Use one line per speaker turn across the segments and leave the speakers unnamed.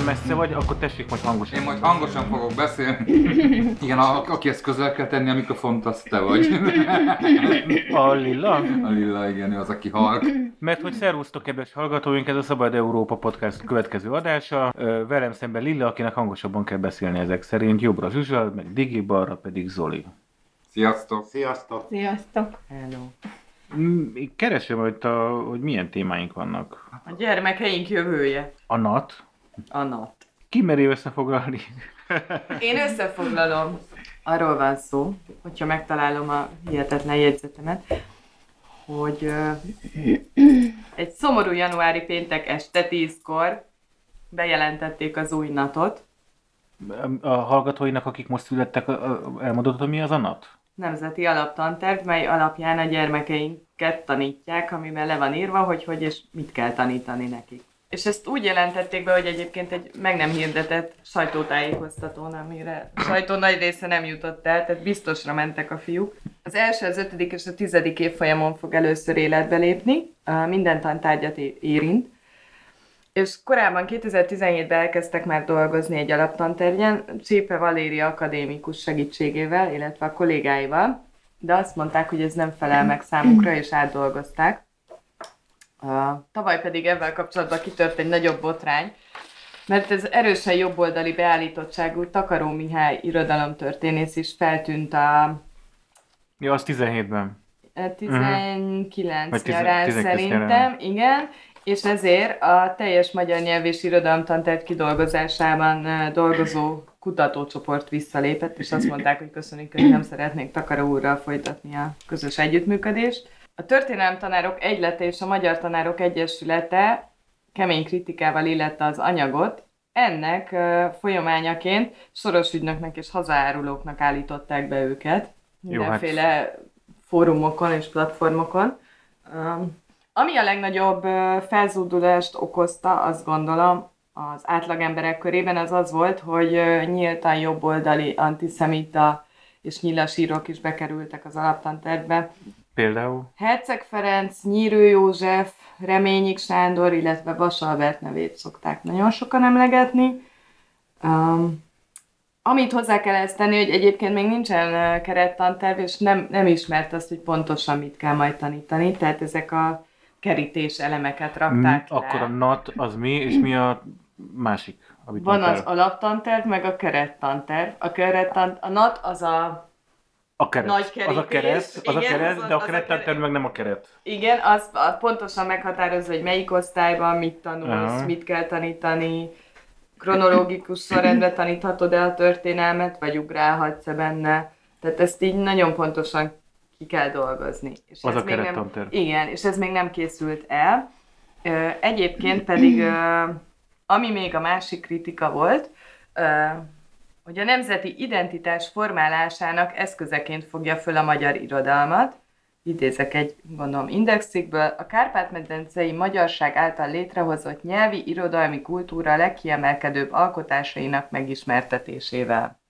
olyan messze vagy, akkor tessék majd hangosan.
Én majd hangosan fogok beszélni. Igen, a, aki ezt közel kell tenni a mikrofont, az te vagy.
A Lilla?
A Lilla, igen, ő az, aki halk.
Mert hogy szervusztok, kedves hallgatóink, ez a Szabad Európa Podcast következő adása. Velem szemben Lilla, akinek hangosabban kell beszélni ezek szerint. Jobbra Zsuzsa, meg Digi, balra pedig Zoli.
Sziasztok!
Sziasztok!
Sziasztok!
Hello.
Mm, Keresem, hogy, a, hogy milyen témáink vannak.
A gyermekeink jövője.
A NAT.
A NAT.
Ki meri összefoglalni?
Én összefoglalom. Arról van szó, hogyha megtalálom a hihetetlen jegyzetemet, hogy ö, egy szomorú januári péntek este 10-kor bejelentették az új natot,
A hallgatóinak, akik most születtek, elmondod, hogy mi az a NAT?
nemzeti alaptanterv, mely alapján a gyermekeinket tanítják, amiben le van írva, hogy hogy és mit kell tanítani nekik. És ezt úgy jelentették be, hogy egyébként egy meg nem hirdetett sajtótájékoztatón, amire a sajtó nagy része nem jutott el, tehát biztosra mentek a fiúk. Az első, az ötödik és a tizedik évfolyamon fog először életbe lépni, minden tantárgyat érint, és korábban 2017-ben elkezdtek már dolgozni egy alaptanterjen, Csépe Valéria akadémikus segítségével, illetve a kollégáival, de azt mondták, hogy ez nem felel meg számukra, és átdolgozták. Tavaly pedig ebben kapcsolatban kitört egy nagyobb botrány, mert ez erősen jobboldali beállítottságú Takaró Mihály irodalomtörténész is feltűnt a
Ja, az 17-ben.
e, 19
Vagy tizen-
nyarán
19
szerintem,
nyarán.
igen, és ezért a teljes magyar nyelv és irodalomtantárgy kidolgozásában e, dolgozó kutatócsoport visszalépett, és azt mondták, hogy köszönjük, hogy nem szeretnék Takaró úrral folytatni a közös együttműködést. A történelemtanárok egylete és a Magyar Tanárok Egyesülete kemény kritikával illette az anyagot, ennek folyamányaként soros ügynöknek és hazaárulóknak állították be őket
Jó, hát-
mindenféle fórumokon és platformokon. Um, ami a legnagyobb felzúdulást okozta, azt gondolom, az átlagemberek körében, az az volt, hogy nyíltan jobboldali antiszemita és nyilasírok is bekerültek az alaptantervbe.
Például.
Herceg Ferenc, Nyírő József, Reményik Sándor, illetve Vas Albert nevét szokták nagyon sokan emlegetni. Um, amit hozzá kell ezt tenni, hogy egyébként még nincsen kerettanterv, és nem, nem ismert azt, hogy pontosan mit kell majd tanítani, tehát ezek a kerítés elemeket rakták le.
Mm, Akkor a NAT az mi, és mi a másik? Amit
Van
mondtál?
az alaptanterv, meg a kerettanterv. A kerettant, a NAT az a
A keret.
nagy
az a
kerítés.
az a
Igen,
kereszt,
az a-
de a
az a
kerettanterv
keret.
meg nem a keret.
Igen, az, az pontosan meghatározza, hogy melyik osztályban mit tanulsz,
Aha.
mit kell tanítani, kronológikus sorrendben taníthatod-e a történelmet, vagy ugrálhatsz-e benne. Tehát ezt így nagyon pontosan ki kell dolgozni. És
Az
ez
a kerettanterv.
Igen, és ez még nem készült el. Egyébként pedig, ami még a másik kritika volt, hogy a nemzeti identitás formálásának eszközeként fogja föl a magyar irodalmat, idézek egy, gondolom, indexikből, a Kárpát-medencei magyarság által létrehozott nyelvi, irodalmi kultúra legkiemelkedőbb alkotásainak megismertetésével.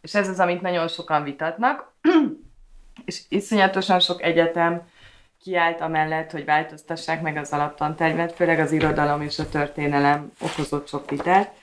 És ez az, amit nagyon sokan vitatnak, és iszonyatosan sok egyetem kiállt amellett, hogy változtassák meg az alaptantervet, főleg az irodalom és a történelem okozott sok vitát.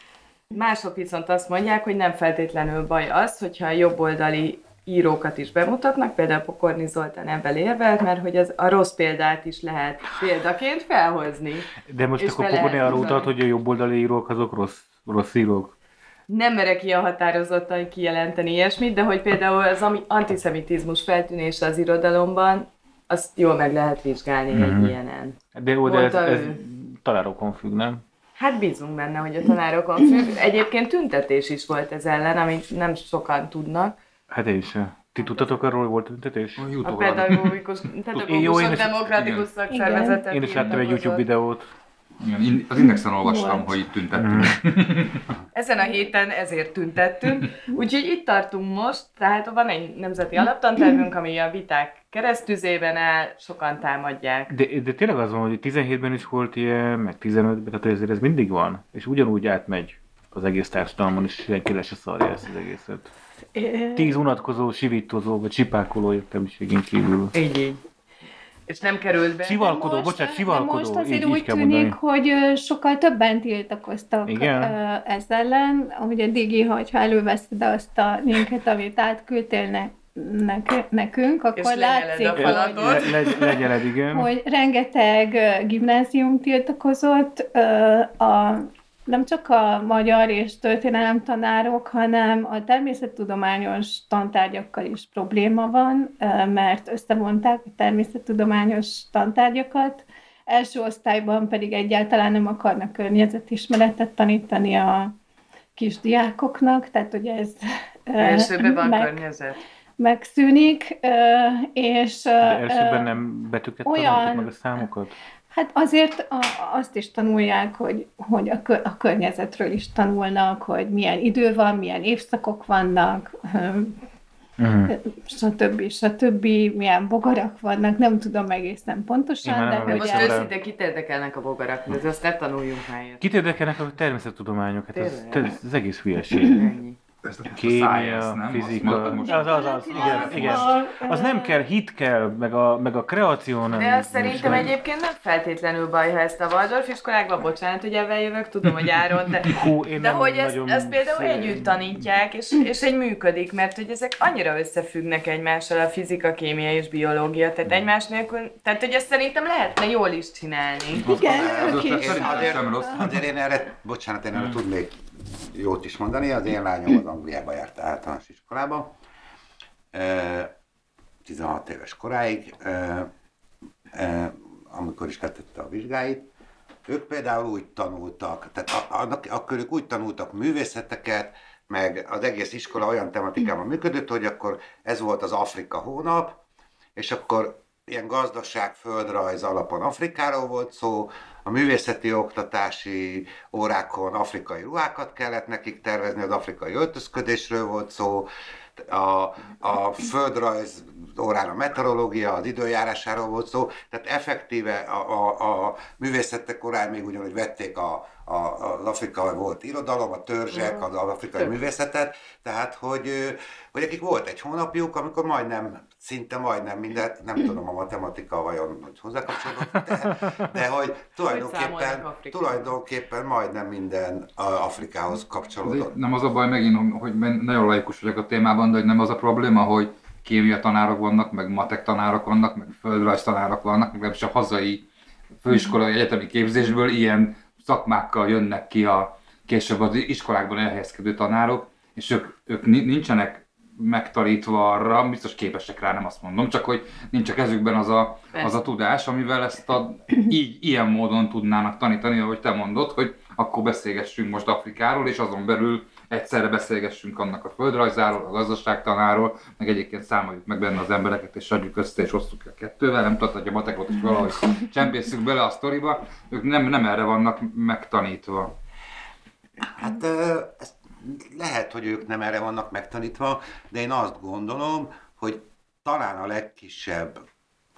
Mások viszont azt mondják, hogy nem feltétlenül baj az, hogyha a jobboldali írókat is bemutatnak, például Pokorni Zoltán ebben érvelt, mert hogy az, a rossz példát is lehet példaként felhozni.
De most akkor Pokorni arra utalt, hogy a jobboldali írók azok rossz, rossz írók.
Nem merek ilyen határozottan kijelenteni ilyesmit, de hogy például az antiszemitizmus feltűnése az irodalomban, azt jól meg lehet vizsgálni
Mhm.
egy ilyenen.
De jó, de ez, ez
ő.
találókon függ, nem?
Hát bízunk benne, hogy a tanárokon függ. Egyébként tüntetés is volt ez ellen, amit nem sokan tudnak.
Hát én is. Ti tudtatok arról, hogy volt tüntetés?
A
A pedagógikus,
én
pedagógusok
is-
demokratikus szakszervezetet
Én is láttam egy YouTube videót.
Igen, az Indexen olvastam,
Volt.
hogy itt tüntettünk.
Ezen a héten ezért tüntettünk. Úgyhogy itt tartunk most, tehát van egy nemzeti alaptantervünk, ami a viták keresztüzében áll, sokan támadják.
De, de tényleg az van, hogy 17-ben is volt ilyen, meg 15-ben, tehát ezért ez mindig van. És ugyanúgy átmegy az egész társadalmon, és senki le se szarja ezt az egészet. Tíz unatkozó, sivítozó, vagy csipákoló értelmiségén kívül.
Így, így. és nem került be.
Sivalkodó,
most-
bocsánat, sivalkodó,
most
így,
azért
így
úgy
kell
tűnik,
mondani.
hogy sokkal többen tiltakoztak
Igen?
ö, ez ellen. Ugye Digi, hogyha előveszed azt a linket, amit átküldtél nek, nekünk, akkor látszik,
a
hogy,
falatot.
Le, legy, legyeled, igen.
hogy rengeteg gimnázium tiltakozott, a, nem csak a magyar és történelem tanárok, hanem a természettudományos tantárgyakkal is probléma van, mert összevonták a természettudományos tantárgyakat, első osztályban pedig egyáltalán nem akarnak környezetismeretet tanítani a kisdiákoknak, tehát ugye ez
Elsőben van
meg,
környezet.
Megszűnik, és
De elsőben nem betűket
olyan-
meg a számokat?
Hát azért azt is tanulják, hogy, hogy a, kö, a környezetről is tanulnak, hogy milyen idő van, milyen évszakok vannak,
Uh-huh.
stb. stb. milyen bogarak vannak, nem tudom egészen pontosan,
Én
de
nem
hogy
Most
ez,
őszintén kit érdekelnek a bogarak, de azt ne tanuljunk már.
Kit érdekelnek a természettudományok? Hát ez, ez, ez egész hülyeség.
A
Kémia,
science, nem?
fizika. Az, az, az, igen, igen. Az nem kell, hit kell, meg a, meg a kreáció nem.
De azt szerintem egyébként nem feltétlenül baj, ha ezt a Waldorf iskolákban, bocsánat, hogy ebben jövök, tudom, hogy Áron, de,
Hú, én
de
nem
hogy ezt, ezt például
szé-
együtt tanítják, és, és egy működik, mert hogy ezek annyira összefüggnek egymással, a fizika, kémia és biológia, tehát egymás nélkül, tehát hogy ezt szerintem lehetne jól is csinálni.
Igen,
Az szerintem
Azért,
sem rossz.
azért én erre, bocsánat, én erre tudnék jót is mondani. Az én lányom az Angliába járt általános iskolába, eh, 16 éves koráig, amikor is letette a vizsgáit. Ők például úgy tanultak, tehát annak, akkor ők úgy tanultak művészeteket, meg az egész iskola olyan tematikában működött, hogy akkor ez volt az Afrika hónap, és akkor ilyen gazdaság, földrajz alapon Afrikáról volt szó, a művészeti oktatási órákon afrikai ruhákat kellett nekik tervezni, az afrikai öltözködésről volt szó, a, a földrajz órán a meteorológia, az időjárásáról volt szó, tehát effektíve a, a, a művészetek órán még ugyanúgy vették a, a, az afrikai volt irodalom, a törzsek, az, az afrikai művészetet, tehát hogy, hogy akik volt egy hónapjuk, amikor majdnem, szinte majdnem mindent, nem tudom a matematika vajon, hogy hozzákapcsolódott, de, de hogy tulajdonképpen, tulajdonképpen majdnem minden a Afrikához kapcsolódott.
De Nem az a baj megint, hogy nagyon laikus vagyok a témában, de hogy nem az a probléma, hogy kémia tanárok vannak, meg matek tanárok vannak, meg földrajz tanárok vannak, meg legalábbis a hazai főiskolai egyetemi képzésből ilyen szakmákkal jönnek ki a később az iskolákban elhelyezkedő tanárok, és ők, ők ni- nincsenek megtanítva arra, biztos képesek rá, nem azt mondom, csak hogy nincs a kezükben az a, az a tudás, amivel ezt a, így, ilyen módon tudnának tanítani, ahogy te mondod, hogy akkor beszélgessünk most Afrikáról, és azon belül egyszerre beszélgessünk annak a földrajzáról, a gazdaságtanáról, meg egyébként számoljuk meg benne az embereket, és adjuk össze, és osztjuk ki a kettővel, nem hogy a matekot is valahogy csempészünk bele a sztoriba, ők nem, nem erre vannak megtanítva.
Hát ez lehet, hogy ők nem erre vannak megtanítva, de én azt gondolom, hogy talán a legkisebb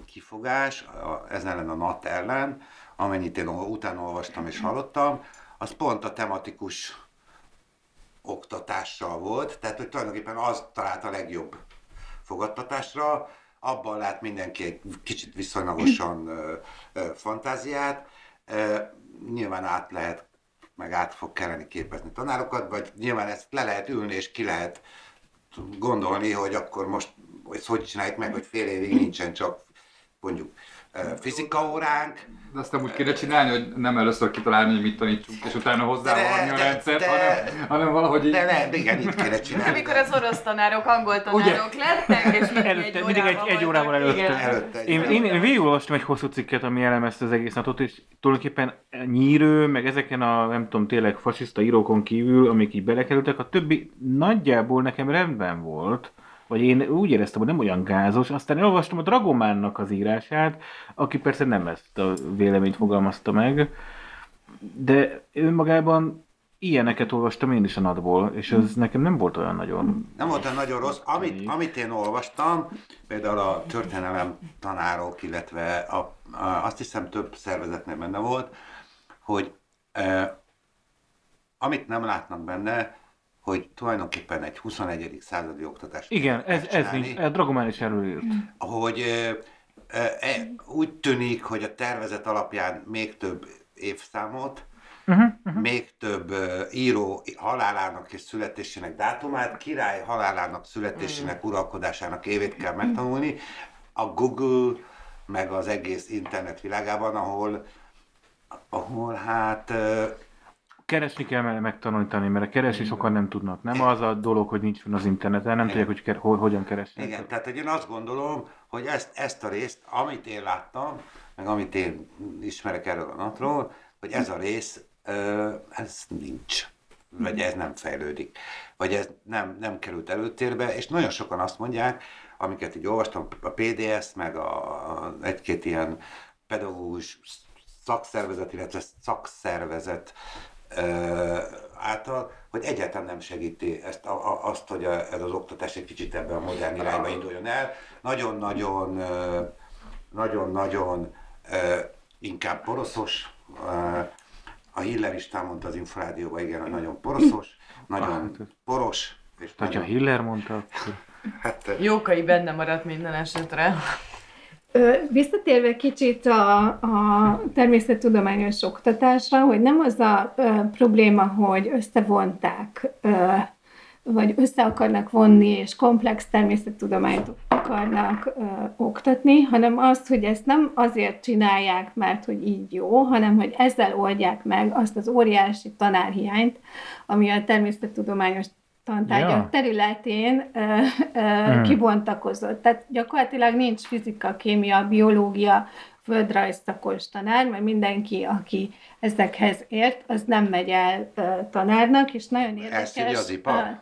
kifogás a, ez ellen a NAT ellen, amennyit én utána olvastam és hallottam, az pont a tematikus oktatással volt, tehát hogy tulajdonképpen az talált a legjobb fogadtatásra, abban lát mindenki egy kicsit viszonylagosan ö, ö, fantáziát, Ö, nyilván át lehet, meg át fog kelleni képezni tanárokat, vagy nyilván ezt le lehet ülni, és ki lehet gondolni, hogy akkor most ezt hogy csináljuk meg, hogy fél évig nincsen csak mondjuk fizika óránk,
De azt nem úgy kéne csinálni, hogy nem először kitalálni, hogy mit tanítsunk, és utána hozzávarni a rendszert,
de-
hanem, hanem valahogy így...
de nem, igen, itt kéne csinálni.
Amikor az orosz tanárok, angol tanárok lettek, és mindig
Előtte,
egy
mindig egy, egy órával előtte.
igen.
Előtte egy
Én, én, én végigolvastam egy hosszú cikket, ami elemezte az egész napot, és tulajdonképpen nyírő, meg ezeken a, nem tudom, tényleg fasiszta írókon kívül, amik így belekerültek, a többi nagyjából nekem rendben volt, vagy én úgy éreztem, hogy nem olyan gázos, aztán elolvastam a Dragománnak az írását, aki persze nem ezt a véleményt fogalmazta meg, de önmagában ilyeneket olvastam én is a nadból, és ez nekem nem volt olyan nagyon...
Nem volt olyan nagyon rossz. Amit, amit én olvastam, például a történelem tanárok, illetve a, a, azt hiszem több szervezetnél benne volt, hogy e, amit nem látnak benne, hogy tulajdonképpen egy 21. századi oktatás
Igen, ez, ez nincs, a Dragomán is erről írt.
hogy, ö, e, úgy tűnik, hogy a tervezet alapján még több évszámot,
Uh-huh,
uh-huh. még több ö, író halálának és születésének dátumát, király halálának, születésének, uralkodásának évét kell megtanulni. A Google, meg az egész internet világában, ahol, ahol hát ö,
Keresni kell me- megtanulítani, mert a keresni sokan nem tudnak. Nem az a dolog, hogy nincs az interneten, nem tudják, hogy ke- ho- hogyan keresni.
Igen, tehát hogy én azt gondolom, hogy ezt, ezt a részt, amit én láttam, meg amit én ismerek erről a natról, hogy ez a rész, ez nincs. Vagy ez nem fejlődik. Vagy ez nem, nem került előtérbe, és nagyon sokan azt mondják, amiket így olvastam, a PDS, meg a, egy-két ilyen pedagógus szakszervezet, illetve szakszervezet által, hogy egyáltalán nem segíti ezt, a, a, azt, hogy a, ez az oktatás egy kicsit ebben a modern irányba induljon el. Nagyon-nagyon, nagyon-nagyon inkább poroszos. A Hiller is mondta az Inforádióban, igen, hogy nagyon poroszos, nagyon poros, és
Tehát, ha
nagyon,
Hiller mondta, akkor...
hát,
Jókai benne maradt minden esetre.
Visszatérve kicsit a, a természettudományos oktatásra, hogy nem az a ö, probléma, hogy összevonták, ö, vagy össze akarnak vonni, és komplex természettudományt akarnak ö, oktatni, hanem az, hogy ezt nem azért csinálják, mert hogy így jó, hanem hogy ezzel oldják meg azt az óriási tanárhiányt, ami a természettudományos tantárgyak
Ja.
területén ö, ö,
Hmm.
kibontakozott. Tehát gyakorlatilag nincs fizika, kémia, biológia, földrajz szakos tanár, mert mindenki, aki ezekhez ért, az nem megy el ö, tanárnak, és nagyon érdekes.
Ezt az ipar?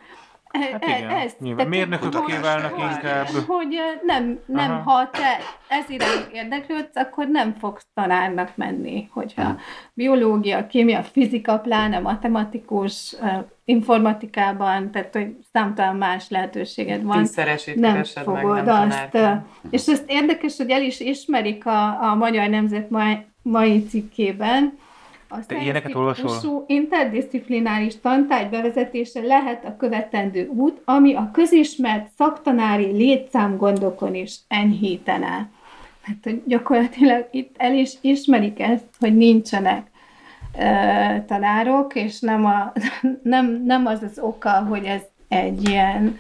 Hát igen,
ezt,
nyilván.
hogy-
válnak inkább.
Hogy nem, nem
Aha.
ha te ez iránt érdeklődsz, akkor nem fogsz tanárnak menni. Hogyha biológia, kémia, fizika, pláne matematikus, informatikában, tehát hogy számtalan más lehetőséged van
Tízszeresét
nem
keresed meg,
fogod
nem
azt.
tanárként.
És ezt érdekes, hogy el is ismerik a, a Magyar Nemzet mai, mai cikkében. A
Te ilyeneket olvasol?
Interdisziplináris tantárgy bevezetése lehet a követendő út, ami a közismert szaktanári létszámgondokon is enyhítene. Hát, hogy gyakorlatilag itt el is ismerik ezt, hogy nincsenek ö, tanárok, és nem, a, nem, nem az az oka, hogy ez egy ilyen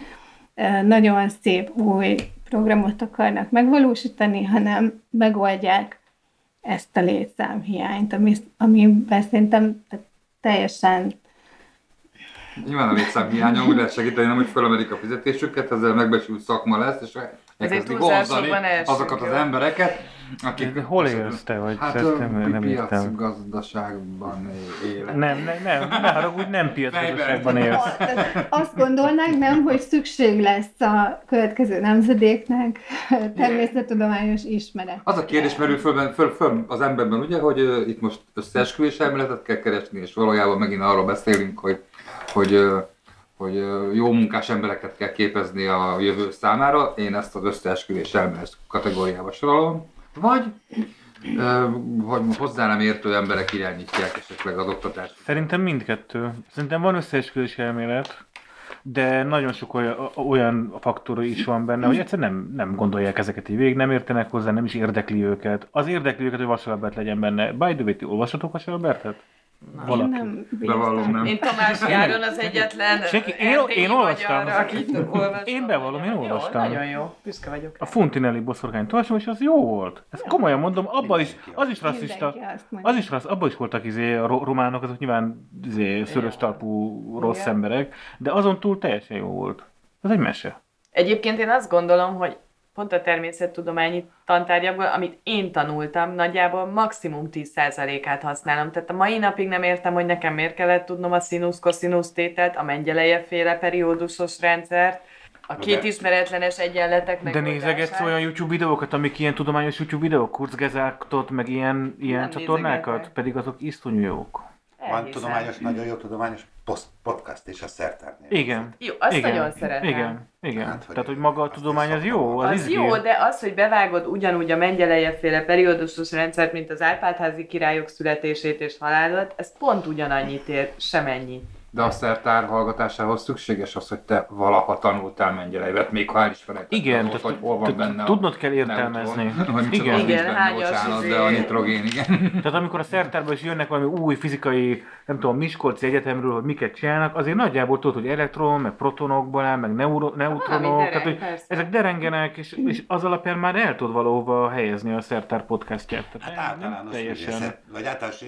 ö, nagyon szép új programot akarnak megvalósítani, hanem megoldják ezt a létszámhiányt, ami, amiben szerintem teljesen
Nyilván a létszám hiánya úgy lehet segíteni, nem, hogy felemelik a fizetésüket, ezzel megbecsült szakma lesz, és elkezdi
túlzásokban
vonzani azokat az embereket, akik...
De hol élsz te, vagy
Hát
ezt
a
nem, nem értem.
piacgazdaságban élek.
Nem, nem, nem, ne haragudj, nem piacgazdaságban élsz.
Azt gondolnánk, nem, hogy szükség lesz a következő nemzedéknek természettudományos ismeret.
Az a kérdés merül föl, föl, föl az emberben, ugye, hogy uh, itt most összeesküvés elméletet kell keresni, és valójában megint arról beszélünk, hogy, hogy, hogy jó munkás embereket kell képezni a jövő számára. Én ezt az összeesküvés elmélet kategóriába sorolom. Vagy hogy hozzá nem értő emberek irányítják esetleg az oktatást.
Szerintem mindkettő. Szerintem van összeesküvés elmélet, de nagyon sok olyan, olyan faktor is van benne, hogy egyszerűen nem, nem gondolják ezeket így végig, nem értenek hozzá, nem is érdekli őket. Az érdekli őket, hogy Vasalbert legyen benne. By the way, ti olvasatok Vasalbertet?
Én
Valaki.
nem
Bevallom, nem.
Én Tamás Járon az egyetlen
Senki- én- én olvastam.
magyar, olvastam.
Én bevallom, én
Jó,
olvastam.
Nagyon jó, büszke vagyok.
A Funtinelli boszorkány olvasom, és az jó volt. Ezt komolyan mondom, abban is, az is rasszista. Az is rossz, abban is voltak izé, a ro- románok, azok nyilván izé, szörös talpú rossz
Igen.
emberek, de azon túl teljesen jó volt. Ez egy mese.
Egyébként én azt gondolom, hogy pont a természettudományi tantárgyakból, amit én tanultam, nagyjából maximum 10%-át használom. Tehát a mai napig nem értem, hogy nekem miért kellett tudnom a színusz-koszinusz tételt, a Mendelejev féle periódusos rendszert, a két
De-
ismeretlenes egyenletek
De
megoldását.
nézegetsz olyan YouTube videókat, amik ilyen tudományos YouTube videók, kurzgezáktot, meg ilyen, ilyen
Nem
csatornákat,
nézegetek.
pedig azok iszonyú jók.
Van tudományos, nagyon jó tudományos post, podcast is a szertárnél.
Igen.
Jó, azt
igen.
nagyon szeretem.
Igen, igen.
Hát, hogy
Tehát, hogy maga a tudomány az jó, az,
Az jó, de az, hogy bevágod ugyanúgy a Mengyelejev féle periódusos rendszert, mint az Árpádházi királyok születését és halálat, ez pont ugyanannyit ér, semennyi
De a szertár hallgatásához szükséges az, hogy te valaha tanultál mennyelevet, még ha elismered.
Igen,
hogy
tehát-
hol van benne
tudnod kell értelmezni. Igen.
Igen, hányas izé-
de a nitrogén, igen.
Tehát amikor a szertárban is jönnek valami új fizikai, nem tudom, Miskolci Egyetemről, hogy miket csinálnak, azért nagyjából tudod, hogy elektron, meg protonokból áll, meg neuro, neutronok,
dereng,
tehát hogy
persze.
ezek derengenek, és, és az alapján már el tudod valahova helyezni a szertár podcastját. Tehát
Hát általános
teljesen
művészet, vagy általános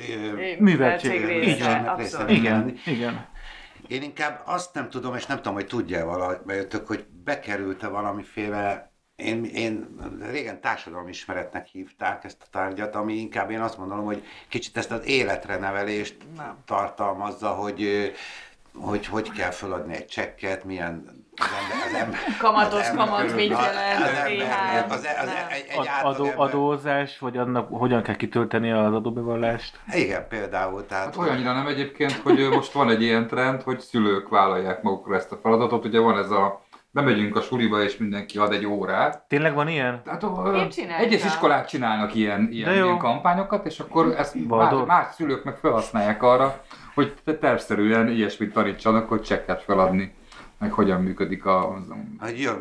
műveltség. Így van.
abszolút.
Igen, igen.
Én inkább azt nem tudom, és nem tudom, hogy tudja valahogy hogy bekerült-e valamiféle én, én régen társadalmi ismeretnek hívták ezt a tárgyat, ami inkább én azt gondolom, hogy kicsit ezt az életre nevelést tartalmazza, hogy hogy hogy kell feladni egy csekket, milyen
Kamatos
ember-
kamat mit jelent, TH,
az, az,
nem.
adó, adózás, vagy annak hogyan kell kitölteni az adóbevallást.
Igen, például. Tehát,
Hát olyannyira nem egyébként, hogy most van egy ilyen trend, hogy szülők vállalják magukra ezt a feladatot. Ugye van ez a, bemegyünk a suliba és mindenki ad egy órát.
Tényleg van ilyen?
Tehát egyes iskolák csinálnak ilyen, ilyen, ilyen kampányokat, és akkor ezt más, más szülők meg felhasználják arra, hogy te- tervszerűen ilyesmit tanítsanak, hogy csekket feladni, meg hogyan működik a-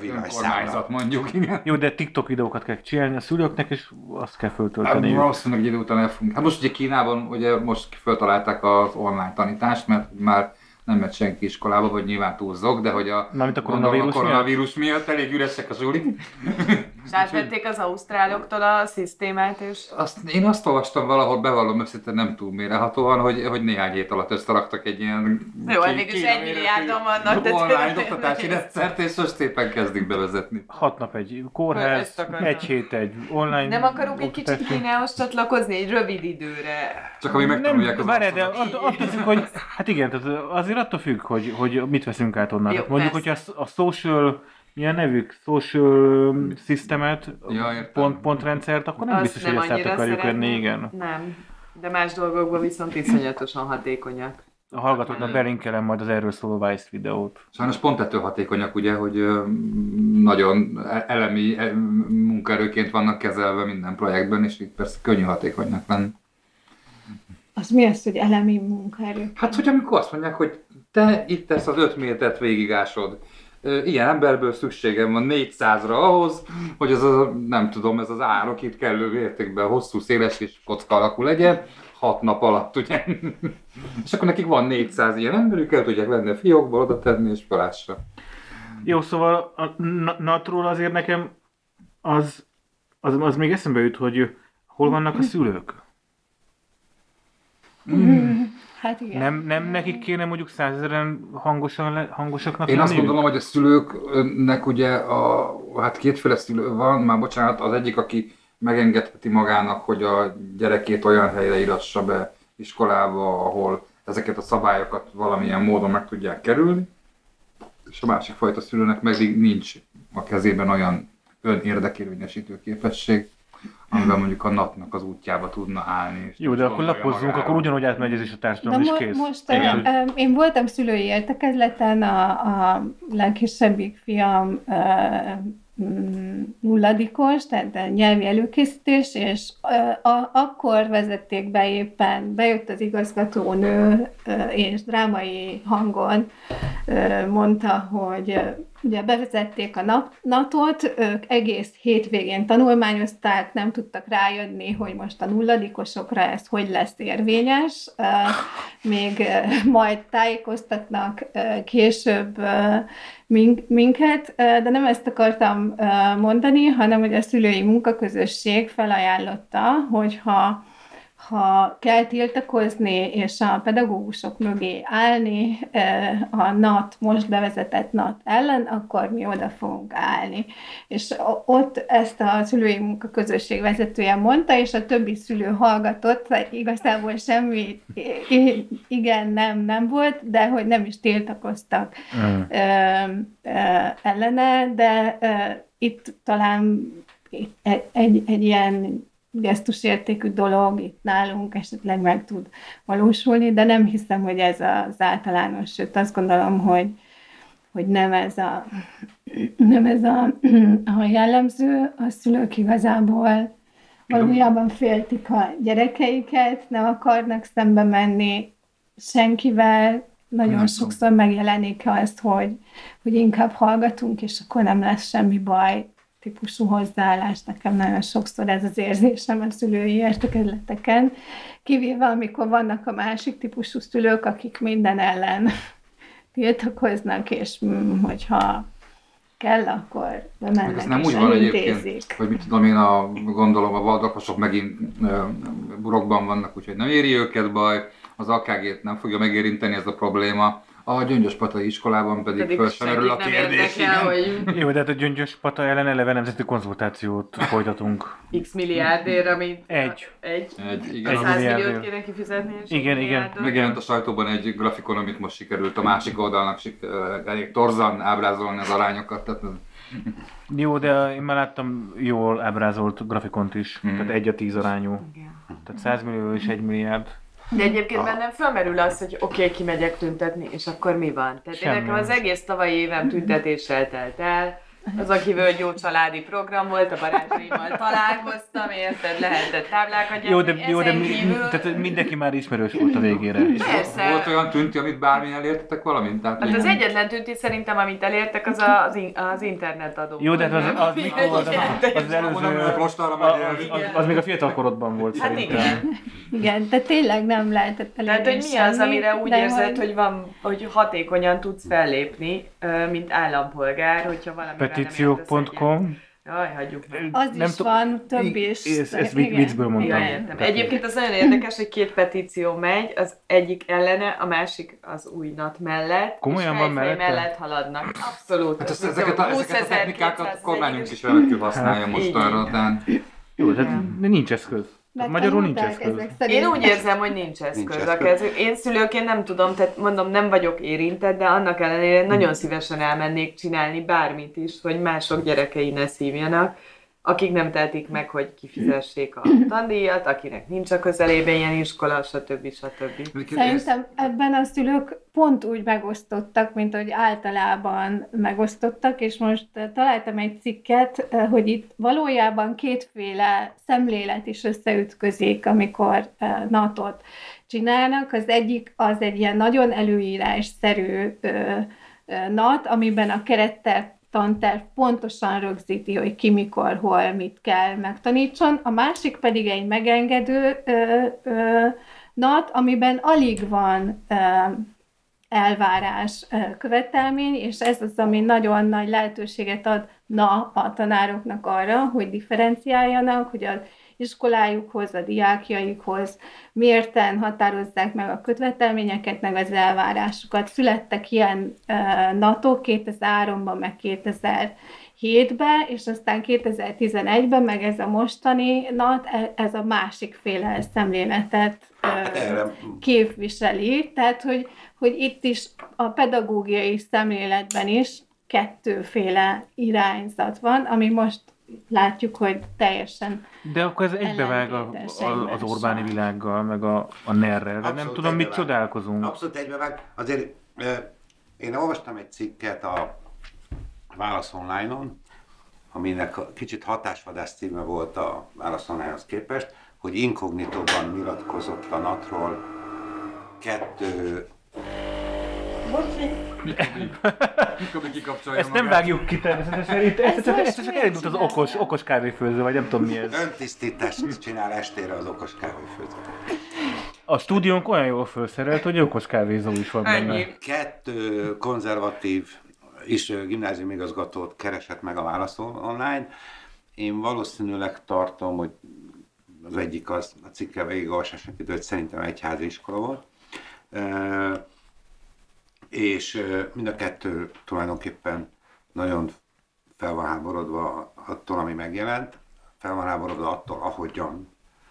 villanyszámla.
önkormányzat mondjuk, igen.
Jó, de TikTok videókat kell csinálni a szülőknek, és azt kell
Hát
föltölteni.
valószínűleg egy idő után el fogunk. Hát most ugye Kínában ugye most feltalálták az online tanítást, mert már nem megy senki iskolába, vagy nyilván túlzok, de hogy a,
Mármint a
gondolom
koronavírus
a koronavírus miatt elég üresek a zsulik.
És átvették az ausztráloktól a szisztémát, és
Azt, én azt olvastam valahol, bevallom őszintén nem túl mérehatóan, hogy, hogy néhány hét alatt összeraktak egy ilyen
Jó,
ki-
mégis egy milliárdan vannak, de
online oktatási rendszert, és most szépen kezdik bevezetni.
Hat nap egy kórház, egy hét egy online
nem akarunk egy kicsit. Kínához csatlakozni egy rövid időre.
Csak ami megtanulják az
várjál, de attól függ, hogy, hát igen, tehát azért attól függ, hogy, hogy mit veszünk át onnan.
Jó,
mondjuk,
persze.
hogyha a, a social, milyen nevük, social systemet,
Ja, értem.
pont, pontrendszert, akkor nem
Azt
biztos, hogy ezt át akarjuk venni, igen.
Nem. De más dolgokban viszont iszonyatosan hatékonyak.
A hallgatóknak belinkelem majd az erről szóló Vice videót.
Sajnos pont ettől hatékonyak, ugye, hogy nagyon e- elemi e- munkaerőként vannak kezelve minden projektben, és itt persze könnyű hatékonynak lenni.
Az mi az, hogy elemi munkaerő?
Hát, hogy amikor azt mondják, hogy te itt ezt az öt métert végigásod, ilyen emberből szükségem van 400-ra ahhoz, hogy ez a, nem tudom, ez az árok itt kellő értékben hosszú, széles és kocka alakú legyen, hat nap alatt, ugye? és akkor nekik van 400 ilyen emberük, el tudják venni a fiókból, oda tenni és felásra.
Jó, szóval a na- natról azért nekem az, az, az még eszembe jut, hogy hol vannak a szülők.
Hát igen.
Nem, nem nekik kéne mondjuk százezeren hangosan hangosaknak
Én azt gondolom, hogy a szülőknek ugye, a, hát kétféle szülő van, már bocsánat, az egyik, aki megengedheti magának, hogy a gyerekét olyan helyre írassa be iskolába, ahol ezeket a szabályokat valamilyen módon meg tudják kerülni, és a másik fajta szülőnek meg nincs a kezében olyan önérdekérvényesítő képesség, amiben mondjuk a napnak az útjába tudna állni. és
Jó, de akkor lapozzunk,
magára.
akkor ugyanúgy átmegy ez is a
Na
társadalom, és
mo-
kész.
most
Igen.
uh, én voltam szülői értekezleten, a, a legkisebbik fiam uh, nulladikos, tehát a nyelvi előkészítés, és uh, a, akkor vezették be éppen, bejött az igazgatónő, uh, és drámai hangon uh, mondta, hogy ugye bevezették a natot, ők egész hétvégén tanulmányozták, nem tudtak rájönni, hogy most a nulladikosokra ez hogy lesz érvényes, még majd tájékoztatnak később mink- minket, de nem ezt akartam mondani, hanem hogy a szülői munkaközösség felajánlotta, hogyha ha kell tiltakozni, és a pedagógusok mögé állni eh, a NAT, most bevezetett NAT ellen, akkor mi oda fogunk állni. És ott ezt a szülői munkaközösség vezetője mondta, és a többi szülő hallgatott, igazából semmi igen, nem, nem volt, de hogy nem is tiltakoztak
Mm.
ellene, de itt talán egy, egy, egy ilyen gesztusértékű dolog itt nálunk esetleg meg tud valósulni, de nem hiszem, hogy ez az általános, sőt azt gondolom, hogy, hogy nem ez a, nem ez a, a jellemző, a szülők igazából valójában féltik a gyerekeiket, nem akarnak szembe menni senkivel, nagyon
Nem
sokszor megjelenik az, hogy, hogy inkább hallgatunk, és akkor nem lesz semmi baj típusú hozzáállás. Nekem nagyon sokszor ez az érzésem a szülői értekezleteken, kivéve amikor vannak a másik típusú szülők, akik minden ellen tiltakoznak, és mm, hogyha kell, akkor bemennek
ez nem
és
úgy van egyébként, hogy mit tudom én, a, gondolom a valdakosok megint ö, burokban vannak, úgyhogy nem éri őket baj, az AKG-t nem fogja megérinteni ez a probléma, a Gyöngyöspatai iskolában pedig,
Pedig
föl sem merül a kérdés.
érdekel, hogy
Jó, de hát a Gyöngyös Pata ellen eleve nemzeti konzultációt folytatunk.
x milliárdért, amit...
Egy.
Egy.
Egy, igen,
Egy
100 milliót kéne kifizetni. és
Igen,
egy
igen.
Megjelent a sajtóban egy grafikon, amit most sikerült a másik oldalnak elég torzan ábrázolni az arányokat. Tehát
Jó, de én már láttam jól ábrázolt grafikont is.
Mhm.
Tehát egy a tíz arányú.
Igen.
Tehát 100 millió és 1 milliárd.
De egyébként bennem fölmerül az, hogy oké, okay, kimegyek tüntetni, és akkor mi van? Tehát én
Semmi.
nekem az egész tavalyi évem tüntetéssel telt el, azon kívül, hogy jó családi program volt, a barátaimmal találkoztam, érted, lehetett táblákat
Jó, de,
gyártani,
jó, de
ezen
mi,
kívül...
tehát mindenki már ismerős volt a végére.
Persze.
Volt olyan tünti, amit bármi elértetek valamint? Tehát
Hát az egyetlen tünti szerintem, amit elértek, az a, az, in, az internetadó.
Jó, de hát az, az mikor volt? Az, az előző... Az,
menni.
az, az, az még a fiatal korodban volt
Hát
szerintem.
igen.
Igen, de tényleg nem lehetett elérni
Tehát, hogy mi az, amire úgy
de
érzed, hogy, van, hogy hatékonyan tudsz fellépni, mint állampolgár, hogyha valami
Petíciók.com
Jaj, hagyjuk meg.
Az
Nem
is
tudom-
van, több is.
Ez, ez viccből mondtam.
Igen, értem. Egyébként az nagyon érdekes, hogy két petíció megy, az egyik ellene, a másik az új nat mellett.
Komolyan van
fejfej
mellette?
mellett haladnak. Abszolút.
Hát ezt,
Ez
ezeket, a,
20
ezeket a technikákat a
200
kormányunk is remekül használja
Hát,
most arra,
Jó, de, de nincs eszköz. Tehát Magyarul nincs eszköz.
Én úgy érzem, hogy nincs eszköz.
Nincs eszköz.
Én szülőként nem tudom, tehát mondom, nem vagyok érintett, de annak ellenére nagyon szívesen elmennék csinálni bármit is, hogy mások gyerekei ne szívjanak, akik nem tehetik meg, hogy kifizessék a tandíjat, akinek nincs a közelében ilyen iskola, stb. stb.
Szerintem ebben a szülők pont úgy megosztottak, mint hogy általában megosztottak, és most eh, találtam egy cikket, eh, hogy itt valójában kétféle szemlélet is összeütközik, amikor eh, natot csinálnak. Az egyik az egy ilyen nagyon előírásszerű nat, amiben a keretterv tanterv pontosan rögzíti, hogy ki, mikor, hol, mit kell megtanítson. A másik pedig egy megengedő ö, ö, nat, amiben alig van ö, elvárás, ö, követelmény, és ez az, ami nagyon nagy lehetőséget ad na a tanároknak arra, hogy differenciáljanak, hogy az iskolájukhoz, a diákjaikhoz mérten határozzák meg a követelményeket, meg az elvárásokat. Születtek ilyen NATO 2003-ban, meg 2007-ben, és aztán 2011-ben, meg ez a mostani NAT, e- ez a másik féle szemléletet
Hát
képviseli, tehát hogy, hogy itt is a pedagógiai szemléletben is kettőféle irányzat van, ami most látjuk, hogy teljesen
De akkor ez egybevág a, a, az. Orbáni világgal, meg a, a NER-rel. De nem tudom, mit
egybevág.
csodálkozunk.
Abszolút egybevág. Azért én olvastam egy cikket a Válasz Online-on, aminek a kicsit hatásvadász címe volt a Válasz Online-hoz képest, hogy inkognitóban nyilatkozott a NAT-ról kettő
Mikor kikapcsolja
Ezt nem
magát.
vágjuk ki természetesen. Itt, ez,
Ez most
ez csak elindult az okos, okos kávéfőző, vagy nem tudom mi ez.
öntisztítást csinál estére az okos kávéfőző.
A stúdiónk olyan jól felszerelt, hogy okos kávézó is van benne.
Ennyi.
Kettő konzervatív is ö, gimnáziumigazgatót keresett meg a Válasz online. Én valószínűleg tartom, hogy az egyik az a cikke végigolvasásnak időt szerintem egyházi iskola volt. És mind a kettő tulajdonképpen nagyon fel van háborodva attól, ami megjelent, fel van háborodva attól, ahogyan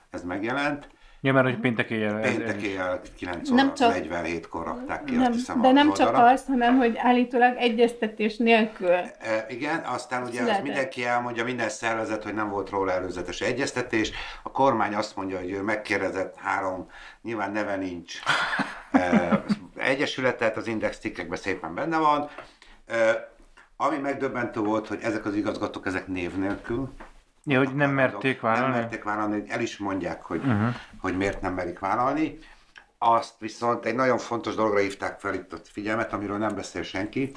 ez megjelent.
Ja, mert hogy péntek éjjel.
Péntek éjjel 9
Nem
óra
csak-
47-kor rakták ki,
nem,
azt hiszem
de
az
nem csak az, hanem hogy állítólag egyeztetés nélkül.
E, igen, aztán ugye
Született.
mindenki elmondja, minden szervezet, hogy nem volt róla előzetes egyeztetés. A kormány azt mondja, hogy ő megkérdezett három, nyilván neve nincs e, egyesületet, az index cikkekben szépen benne van. Ami megdöbbentő volt, hogy ezek az igazgatók, ezek név nélkül.
Ja, hogy nem merték
Nem
vállalni?
merték vállalni, el is mondják, hogy,
Uh-huh.
hogy miért nem merik vállalni. azt viszont egy nagyon fontos dologra hívták fel itt a figyelmet, amiről nem beszél senki,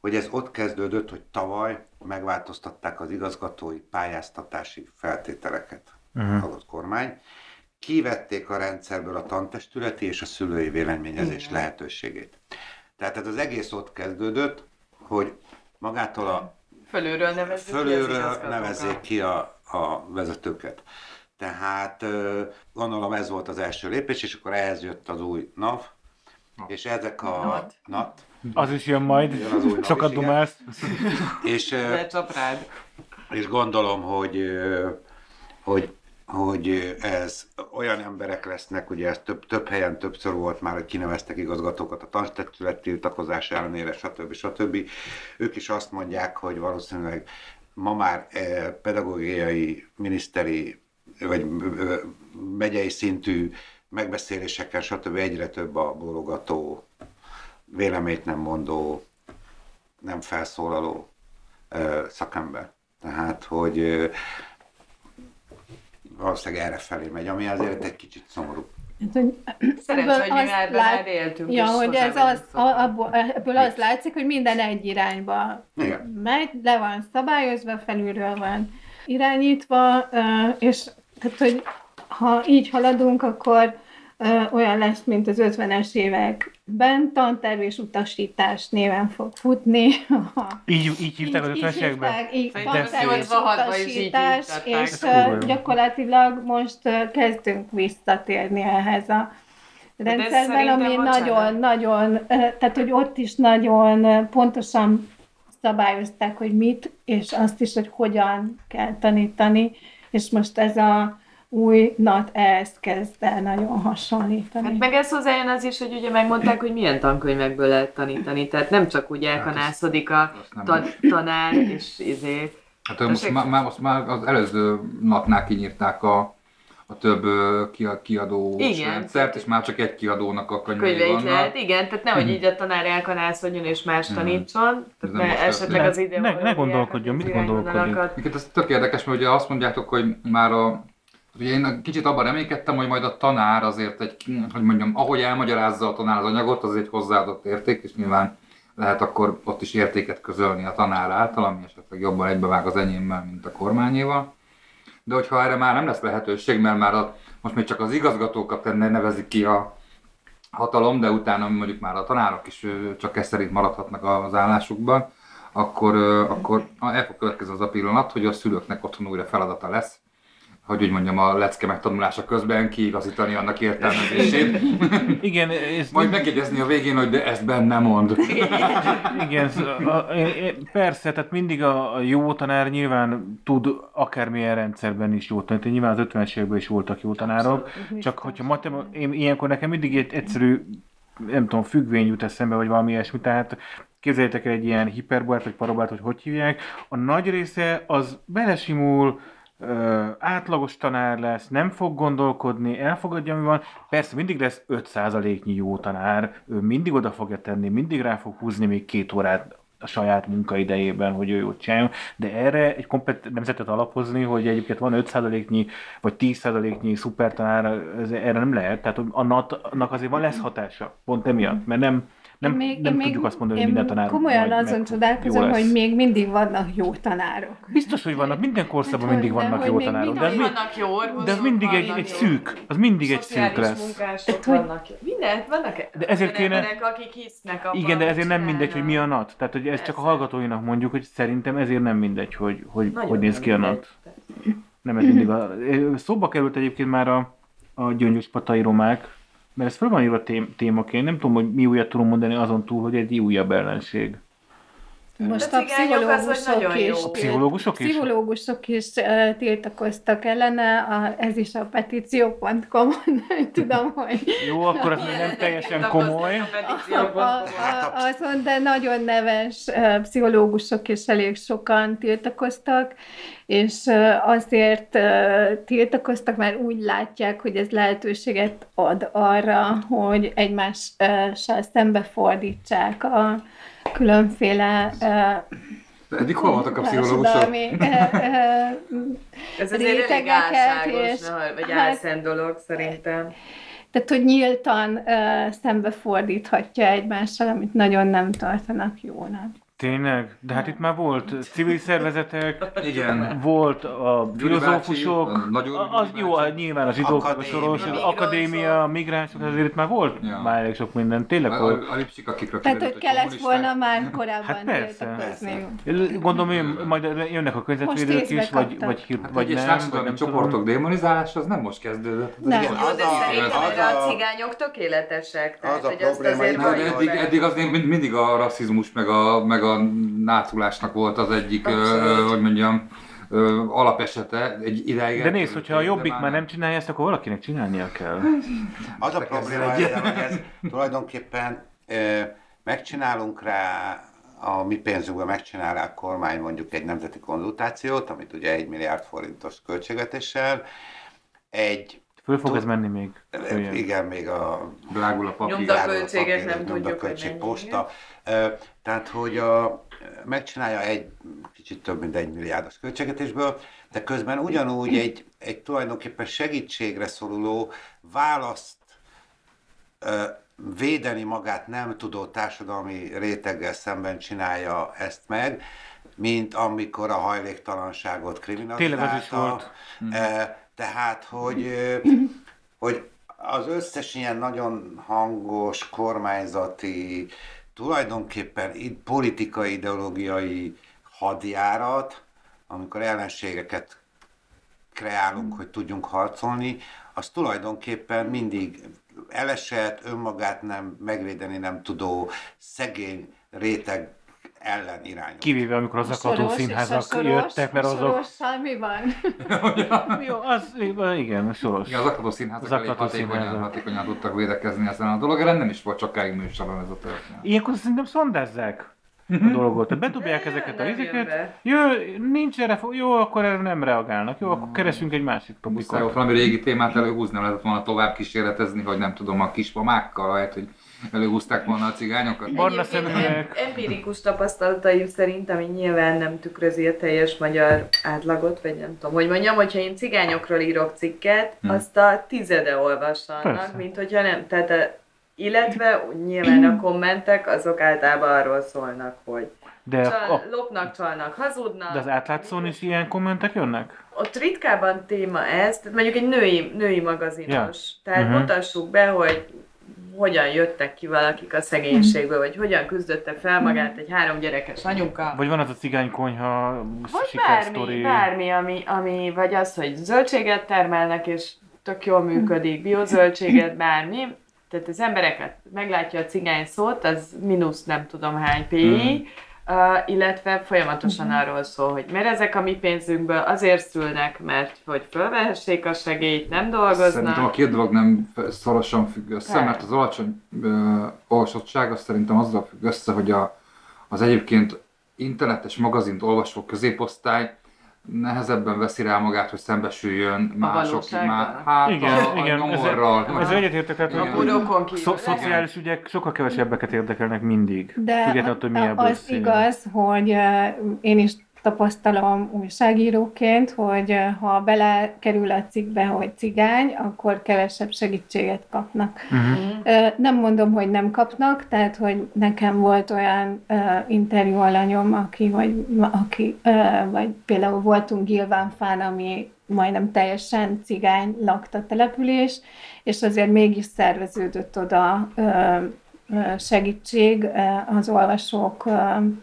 hogy ez ott kezdődött, hogy tavaly megváltoztatták az igazgatói pályáztatási feltételeket uh-huh. adott kormány. Kivették a rendszerből a tantestületi és a szülői véleményezés Igen. lehetőségét. Tehát ez az egész ott kezdődött, hogy magától a
fölülről nevezzük
fölülről ki, nevezzék ki a, a vezetőket. Tehát gondolom ez volt az első lépés, és akkor ehhez jött az új NAV, és ezek a NAT, NAT
az is jön majd, jön az új sokat dumálsz.
És, és gondolom, hogy, hogy hogy ez olyan emberek lesznek, ugye ez több, több helyen többször volt már, hogy kineveztek igazgatókat a tanstetület tiltakozás ellenére, stb. stb. Ők is azt mondják, hogy valószínűleg ma már pedagógiai, miniszteri vagy megyei szintű megbeszélésekkel, stb. egyre több a bólogató, véleményt nem mondó, nem felszólaló szakember. Tehát, hogy valószínűleg erre felé megy, ami azért egy kicsit szomorú.
Hát, Szerencsé, hogy mi már lát... éltünk.
Ja, hogy ez az, abból, ebből az látszik, hogy minden egy irányba
Igen.
megy, le van szabályozva, felülről van irányítva, és tehát, hogy ha így haladunk, akkor olyan lesz, mint az 50-es években, tanterv és utasítás néven fog futni.
így, így hívták az 50-es években?
Így, tanterv és utasítás, és gyakorlatilag most kezdünk visszatérni ehhez a rendszerben, ami nagyon-nagyon, tehát hogy ott is nagyon pontosan szabályozták, hogy mit, és azt is, hogy hogyan kell tanítani, és most ez a új NAT ehhez kezd el nagyon hasonlítani.
Hát meg ez hozzájön az is, hogy ugye megmondták, hogy milyen tankönyvekből lehet tanítani, tehát nem csak úgy hát elkanászodik a ta- tanár, és izé...
Hát most már, már, most már az előző napnál kinyírták a, a több kiadó rendszert, és már csak egy kiadónak a könyvei vannak. Lehet,
igen, tehát nehogy így a tanár elkanászodjon és más tanítson, tehát ne, esetleg az ide
Ne, ne gondolkodjon, mit gondolkodik?
Igen, ez tök érdekes, mert ugye azt mondjátok, hogy már a Ugye én kicsit abban reménykedtem, hogy majd a tanár azért egy, hogy mondjam, ahogy elmagyarázza a tanár az anyagot, az egy hozzáadott érték, és nyilván lehet akkor ott is értéket közölni a tanár által, ami esetleg jobban egybevág az enyémmel, mint a kormányéval. De hogyha erre már nem lesz lehetőség, mert már a, most még csak az igazgatókat nevezik ki a hatalom, de utána mondjuk már a tanárok is csak ezt szerint maradhatnak az állásukban, akkor, akkor el fog következni az a pillanat, hogy a szülőknek otthon újra feladata lesz, hogy úgy mondjam, a lecke megtanulása közben kiigazítani annak értelmezését.
Igen,
ez... Majd megjegyezni a végén, hogy de ezt benne mond.
Igen, persze, tehát mindig a jó tanár nyilván tud akármilyen rendszerben is jó tanítani. Nyilván az 50-es években is voltak jó tanárok, csak hogyha matem- én, ilyenkor nekem mindig egy egyszerű nem tudom, függvény jut eszembe, vagy valami ilyesmi, tehát képzeljétek el egy ilyen hiperbolát, vagy parabolát, hogy hogy hívják, a nagy része az belesimul, ö, átlagos tanár lesz, nem fog gondolkodni, elfogadja, ami van. Persze mindig lesz 5%-nyi jó tanár, ő mindig oda fogja tenni, mindig rá fog húzni még két órát a saját munkaidejében, hogy ő jót csináljon, de erre egy komplet nemzetet alapozni, hogy egyébként van 5%-nyi vagy 10%-nyi szupertanár, ez, erre nem lehet, tehát a NAT-nak azért van lesz hatása, pont emiatt, mert nem, nem, még, nem tudjuk még, azt mondani, hogy minden tanár
Komolyan azon csodálkozom, hogy még mindig vannak jó tanárok.
Biztos, hogy vannak, minden korszakban mindig vannak jó tanárok.
De, az, vannak jó orvosok,
de az mindig egy, egy szűk, az mindig egy szűk lesz.
munkások vannak. Minden, vannak de ezért kéne, emberek, akik hisznek abban,
Igen, de ezért nem mindegy, hogy mi a NAT. Tehát, hogy ez csak a hallgatóinak mondjuk, hogy szerintem ezért nem mindegy, hogy hogy, hogy néz ki a NAT. Nem, ez mindig a... Szóba került egyébként már a, a gyöngyös patai romák, mert ez fel van írva témaként, nem tudom, hogy mi újat tudom mondani azon túl, hogy egy újabb ellenség.
Most a pszichológusok is,
a pszichológusok is,
pszichológusok is uh, tiltakoztak ellene, a, ez is a petíció.com, nem tudom, hogy...
Jó, akkor ez még nem teljesen komoly. A, a,
a, azon, de nagyon neves uh, pszichológusok is elég sokan tiltakoztak, és uh, azért tiltakoztak, mert úgy látják, hogy ez lehetőséget ad arra, hogy egymással szembefordítsák a különféle
de eddig hol voltak a pszichológusok?
Ez azért elég álságos, és, vagy hát, álszent dolog szerintem.
Tehát, hogy nyíltan uh, szembefordíthatja egymással, amit nagyon nem tartanak jónak.
Tényleg? De hát itt már volt civil szervezetek,
Igen.
volt a filozófusok,
a
a- az jó, hát nyilván a zsidók, a
Akadémia.
soros, az
Migránsok.
akadémia, a migránsok, azért itt már volt
Ja.
már elég sok minden, tényleg
A,
volt.
a, a lipsik, akikről
Tehát, hogy kellett volna már korábban
Hát persze.
tiltakozni.
Gondolom, jön, majd jönnek a környezetvédők is, vagy, vagy, hír-
Hát
vagy nem, vagy nem
csoportok démonizálása az nem most kezdődött.
Nem.
Az a-
szerintem
az
a
a-
cigányok tökéletesek. Tehát,
az a probléma,
valljuk
eddig,
be.
eddig azért mind, mindig a rasszizmus meg a, meg a náculásnak volt az egyik, ö, hogy mondjam, ö, alapesete egy ideig.
De nézd, hogyha a Jobbik
már
nem csinálja ezt, akkor valakinek csinálnia kell.
Az a probléma ezzel, hogy ez tulajdonképpen ö, megcsinálunk rá, a mi pénzünkből megcsinál rá a kormány mondjuk egy nemzeti konzultációt, amit ugye egy milliárd forintos költségvetéssel, egy,
Föl fog ez menni még. följebb.
igen, még a
Drágul a papír.
Nyomda-
világos
költségek
papír,
nem tudjuk, hogy
posta. Tehát, hogy a, megcsinálja egy kicsit több mint egy milliárdos költségvetésből, de közben ugyanúgy egy, egy tulajdonképpen segítségre szoruló választ védeni magát nem tudó társadalmi réteggel szemben csinálja ezt meg, mint amikor a hajléktalanságot kriminalizálta.
Tényleg az is volt.
E, Tehát, hogy, hogy az összes ilyen nagyon hangos kormányzati, tulajdonképpen id- politikai, ideológiai hadjárat, amikor ellenségeket kreálunk, hogy tudjunk harcolni, az tulajdonképpen mindig elesett, önmagát nem megvédeni nem tudó, szegény réteg ellen irányul.
Kivéve amikor az akató
Soros és a
színházak
soros-
jöttek, mert
a
azok...
Sorossal mi van?
Jó, az, igen, soros.
Igen, az akadó színházak
Az
elég
akadó
hatékonyan,
színházak.
hatékonyan tudtak védekezni ezen a dolog, nem is volt sokáig műsoron ez a történet.
Ilyenkor szerintem szondázzák a dolgot. Tehát bedobják
De
ezeket a
nem
izéket. Jó, nincs erre, jó, akkor erre nem reagálnak. Jó, akkor keresünk egy másik
Muszáj ott
topikot.
valami régi témát előhúzni, nem lehetett volna tovább kísérletezni, hogy nem tudom, a kismamákkal, lehet, hogy előhúzták volna a cigányokat.
Barna szeműek.
em- Empirikus tapasztalataim szerint, ami nyilván nem tükrözi a teljes magyar átlagot, vagy nem tudom, hogy mondjam, hogyha én cigányokról írok cikket,
Hm.
azt a tizede olvassa annak,
Persze.
mint hogyha nem. Tehát a, illetve nyilván a kommentek azok általában arról szólnak, hogy
De,
csal,
a,
lopnak, csalnak, hazudnak.
de az átlátszón is ilyen kommentek jönnek?
Ott ritkában téma ez, tehát mondjuk egy női, női magazinos.
Ja.
Tehát
Mhm.
mutassuk be, hogy hogyan jöttek ki valakik a szegénységből, vagy hogyan küzdötte fel magát egy három gyerekes anyuka.
Vagy van az a cigánykonyha
Vagy bármi, bármi ami, ami, vagy az, hogy zöldséget termelnek, és tök jól működik, biozöldséget, bármi. Tehát az embereket meglátja a cigány szót, az mínusz nem tudom hány PI, uh, illetve folyamatosan arról szól, hogy mert ezek a mi pénzünkből azért szülnek, mert hogy fölvehessék a segélyt, nem dolgoznak.
Szerintem a két dolog nem szorosan függ össze,
Per.
mert az alacsony ö, olvasottság az szerintem azzal függ össze, hogy a, az egyébként internetes magazint olvasó középosztály nehezebben veszi rá magát, hogy szembesüljön mások,
valósággal?
má, hát
Igen,
a, a
igen,
nyomorral.
Ez egyetértek, tehát
Igen.
a burokon
szo- szociális ügyek sokkal kevesebbeket érdekelnek mindig.
De
Függetlenül hogy mi ebből
az
szél.
igaz, hogy én is tapasztalom újságíróként, hogy eh, ha belekerül a cikkbe, hogy cigány, akkor kevesebb segítséget kapnak.
Uh-huh.
Nem mondom, hogy nem kapnak, tehát, hogy nekem volt olyan ö, interjú alanyom, aki, vagy, aki ö, vagy például voltunk Gilvánfán, ami majdnem teljesen cigány lakta település, és azért mégis szerveződött oda ö, segítség az olvasók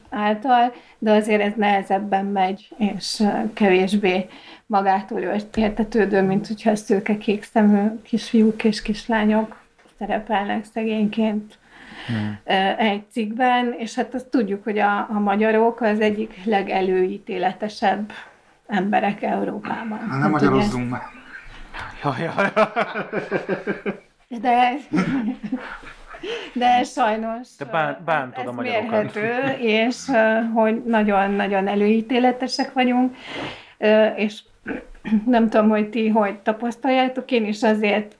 által, de azért ez nehezebben megy, és kevésbé magától ért- értetődő, mint hogyha a szőke kék szemű kisfiúk és kislányok szerepelnek szegényként
Hmm.
ö, egy cikkben, és hát azt tudjuk, hogy a, a magyarok az egyik legelőítéletesebb emberek Európában.
Hát nem
Hát
magyarozzunk már.
Ja, ja, ja.
De, de sajnos
Te bán- bántod
ez
a magyarokat.
mérhető, és hogy nagyon-nagyon előítéletesek vagyunk, és nem tudom, hogy ti hogy tapasztaljátok, én is azért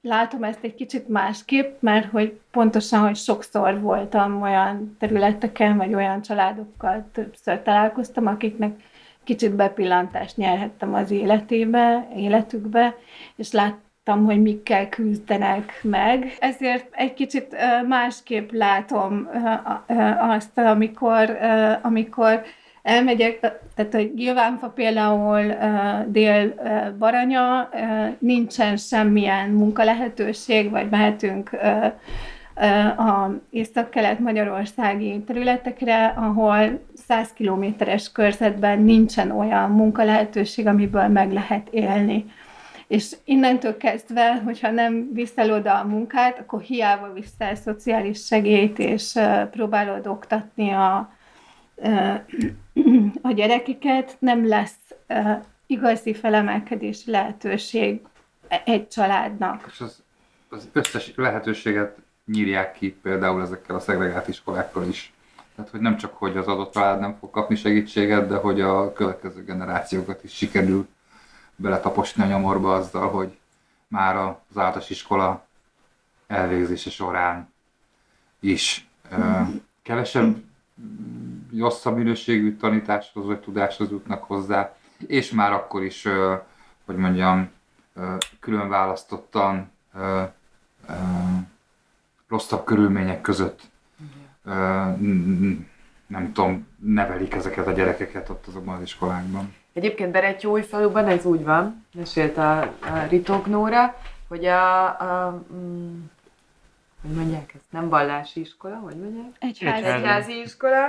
látom ezt egy kicsit másképp, mert hogy pontosan, hogy sokszor voltam olyan területeken, vagy olyan családokkal többször találkoztam, akiknek kicsit bepillantást nyerhettem az életébe, életükbe, és láttam láttam, hogy mikkel küzdenek meg. Ezért egy kicsit másképp látom azt, amikor, amikor elmegyek, tehát hogy Gilvánfa például dél Baranya, uh, nincsen semmilyen munkalehetőség, vagy mehetünk a észak-kelet magyarországi területekre, ahol 100 kilométeres körzetben nincsen olyan munkalehetőség, amiből meg lehet élni. És innentől kezdve, hogyha nem viszel oda a munkát, akkor hiába viszel szociális segélyt, és próbálod oktatni a, a gyerekeket, nem lesz igazi felemelkedési lehetőség egy családnak.
És az, az összes lehetőséget nyírják ki például ezekkel a szegregált iskolákkal is. Tehát, hogy nem csak, hogy az adott család nem fog kapni segítséget, de hogy a következő generációkat is sikerül beletaposni a nyomorba azzal, hogy már az általános iskola elvégzése során is kevesebb rosszabb minőségű tanításhoz vagy tudáshoz jutnak hozzá, és már akkor is, hogy mondjam, külön választottan rosszabb körülmények között nem tudom, nevelik ezeket a gyerekeket ott azokban az iskolákban.
Egyébként faluban ez úgy van, mesélt a, a Ritók Nóra, hogy a, a mm, hogy mondják ezt, nem vallási iskola, hogy mondják?
Egyházi.
Egyházi iskola,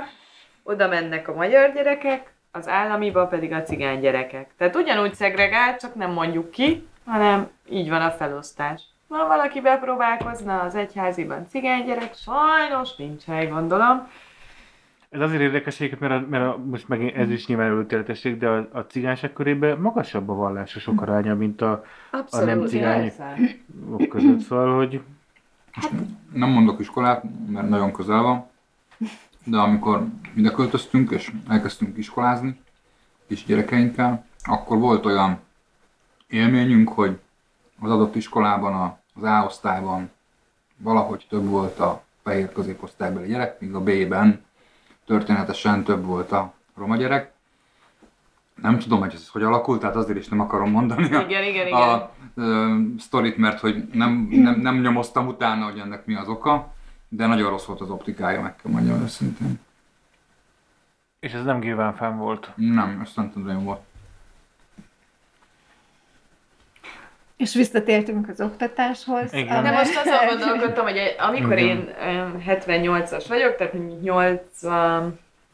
oda mennek a magyar gyerekek, az államiba pedig a cigány gyerekek. Tehát ugyanúgy szegregált, csak nem mondjuk ki, hanem így van a felosztás. Ha valaki bepróbálkozna az egyháziban cigány gyerek, sajnos nincs hely, gondolom.
Ez azért érdekes, mert, a, mert a, most megint ez is nyilván előtéletesség, de a, a cigányság körében magasabb a vallásosok aránya, mint a, a nem cigányok között. Szóval, hogy
nem mondok iskolát, mert nagyon közel van, de amikor ide költöztünk, és elkezdtünk iskolázni, kis gyerekeinkkel, akkor volt olyan élményünk, hogy az adott iskolában, az A osztályban valahogy több volt a fehér középosztálybeli gyerek, míg a B-ben történetesen több volt a roma gyerek. Nem tudom, hogy ez hogy alakult, tehát azért is nem akarom mondani
igen, a, igen, igen.
a, a, a sztorit, mert hogy nem, nem, nem nyomoztam utána, hogy ennek mi az oka, de nagyon rossz volt az optikája, meg kell mondjam őszintén.
És ez nem Gilván volt?
Nem, ezt nem tudom, volt.
És visszatértünk az oktatáshoz.
Igen. De most azon gondolkodtam, hogy amikor én 78-as vagyok, tehát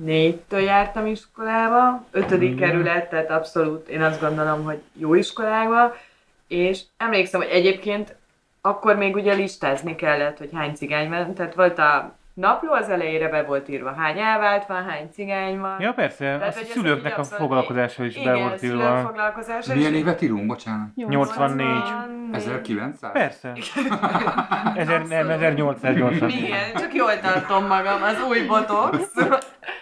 84-től jártam iskolába, 5. Igen. kerület, tehát abszolút én azt gondolom, hogy jó iskolába, és emlékszem, hogy egyébként akkor még ugye listázni kellett, hogy hány cigány van, tehát volt a napló az elejére be volt írva, hány elvált van, hány cigány van.
Ja persze, Tehát, a szülőknek a foglalkozása is be volt írva.
foglalkozása
Milyen is. évet írunk, bocsánat?
84.
1900?
Persze. Ezer, nem, 1880.
Igen, csak jól tartom magam, az új botox.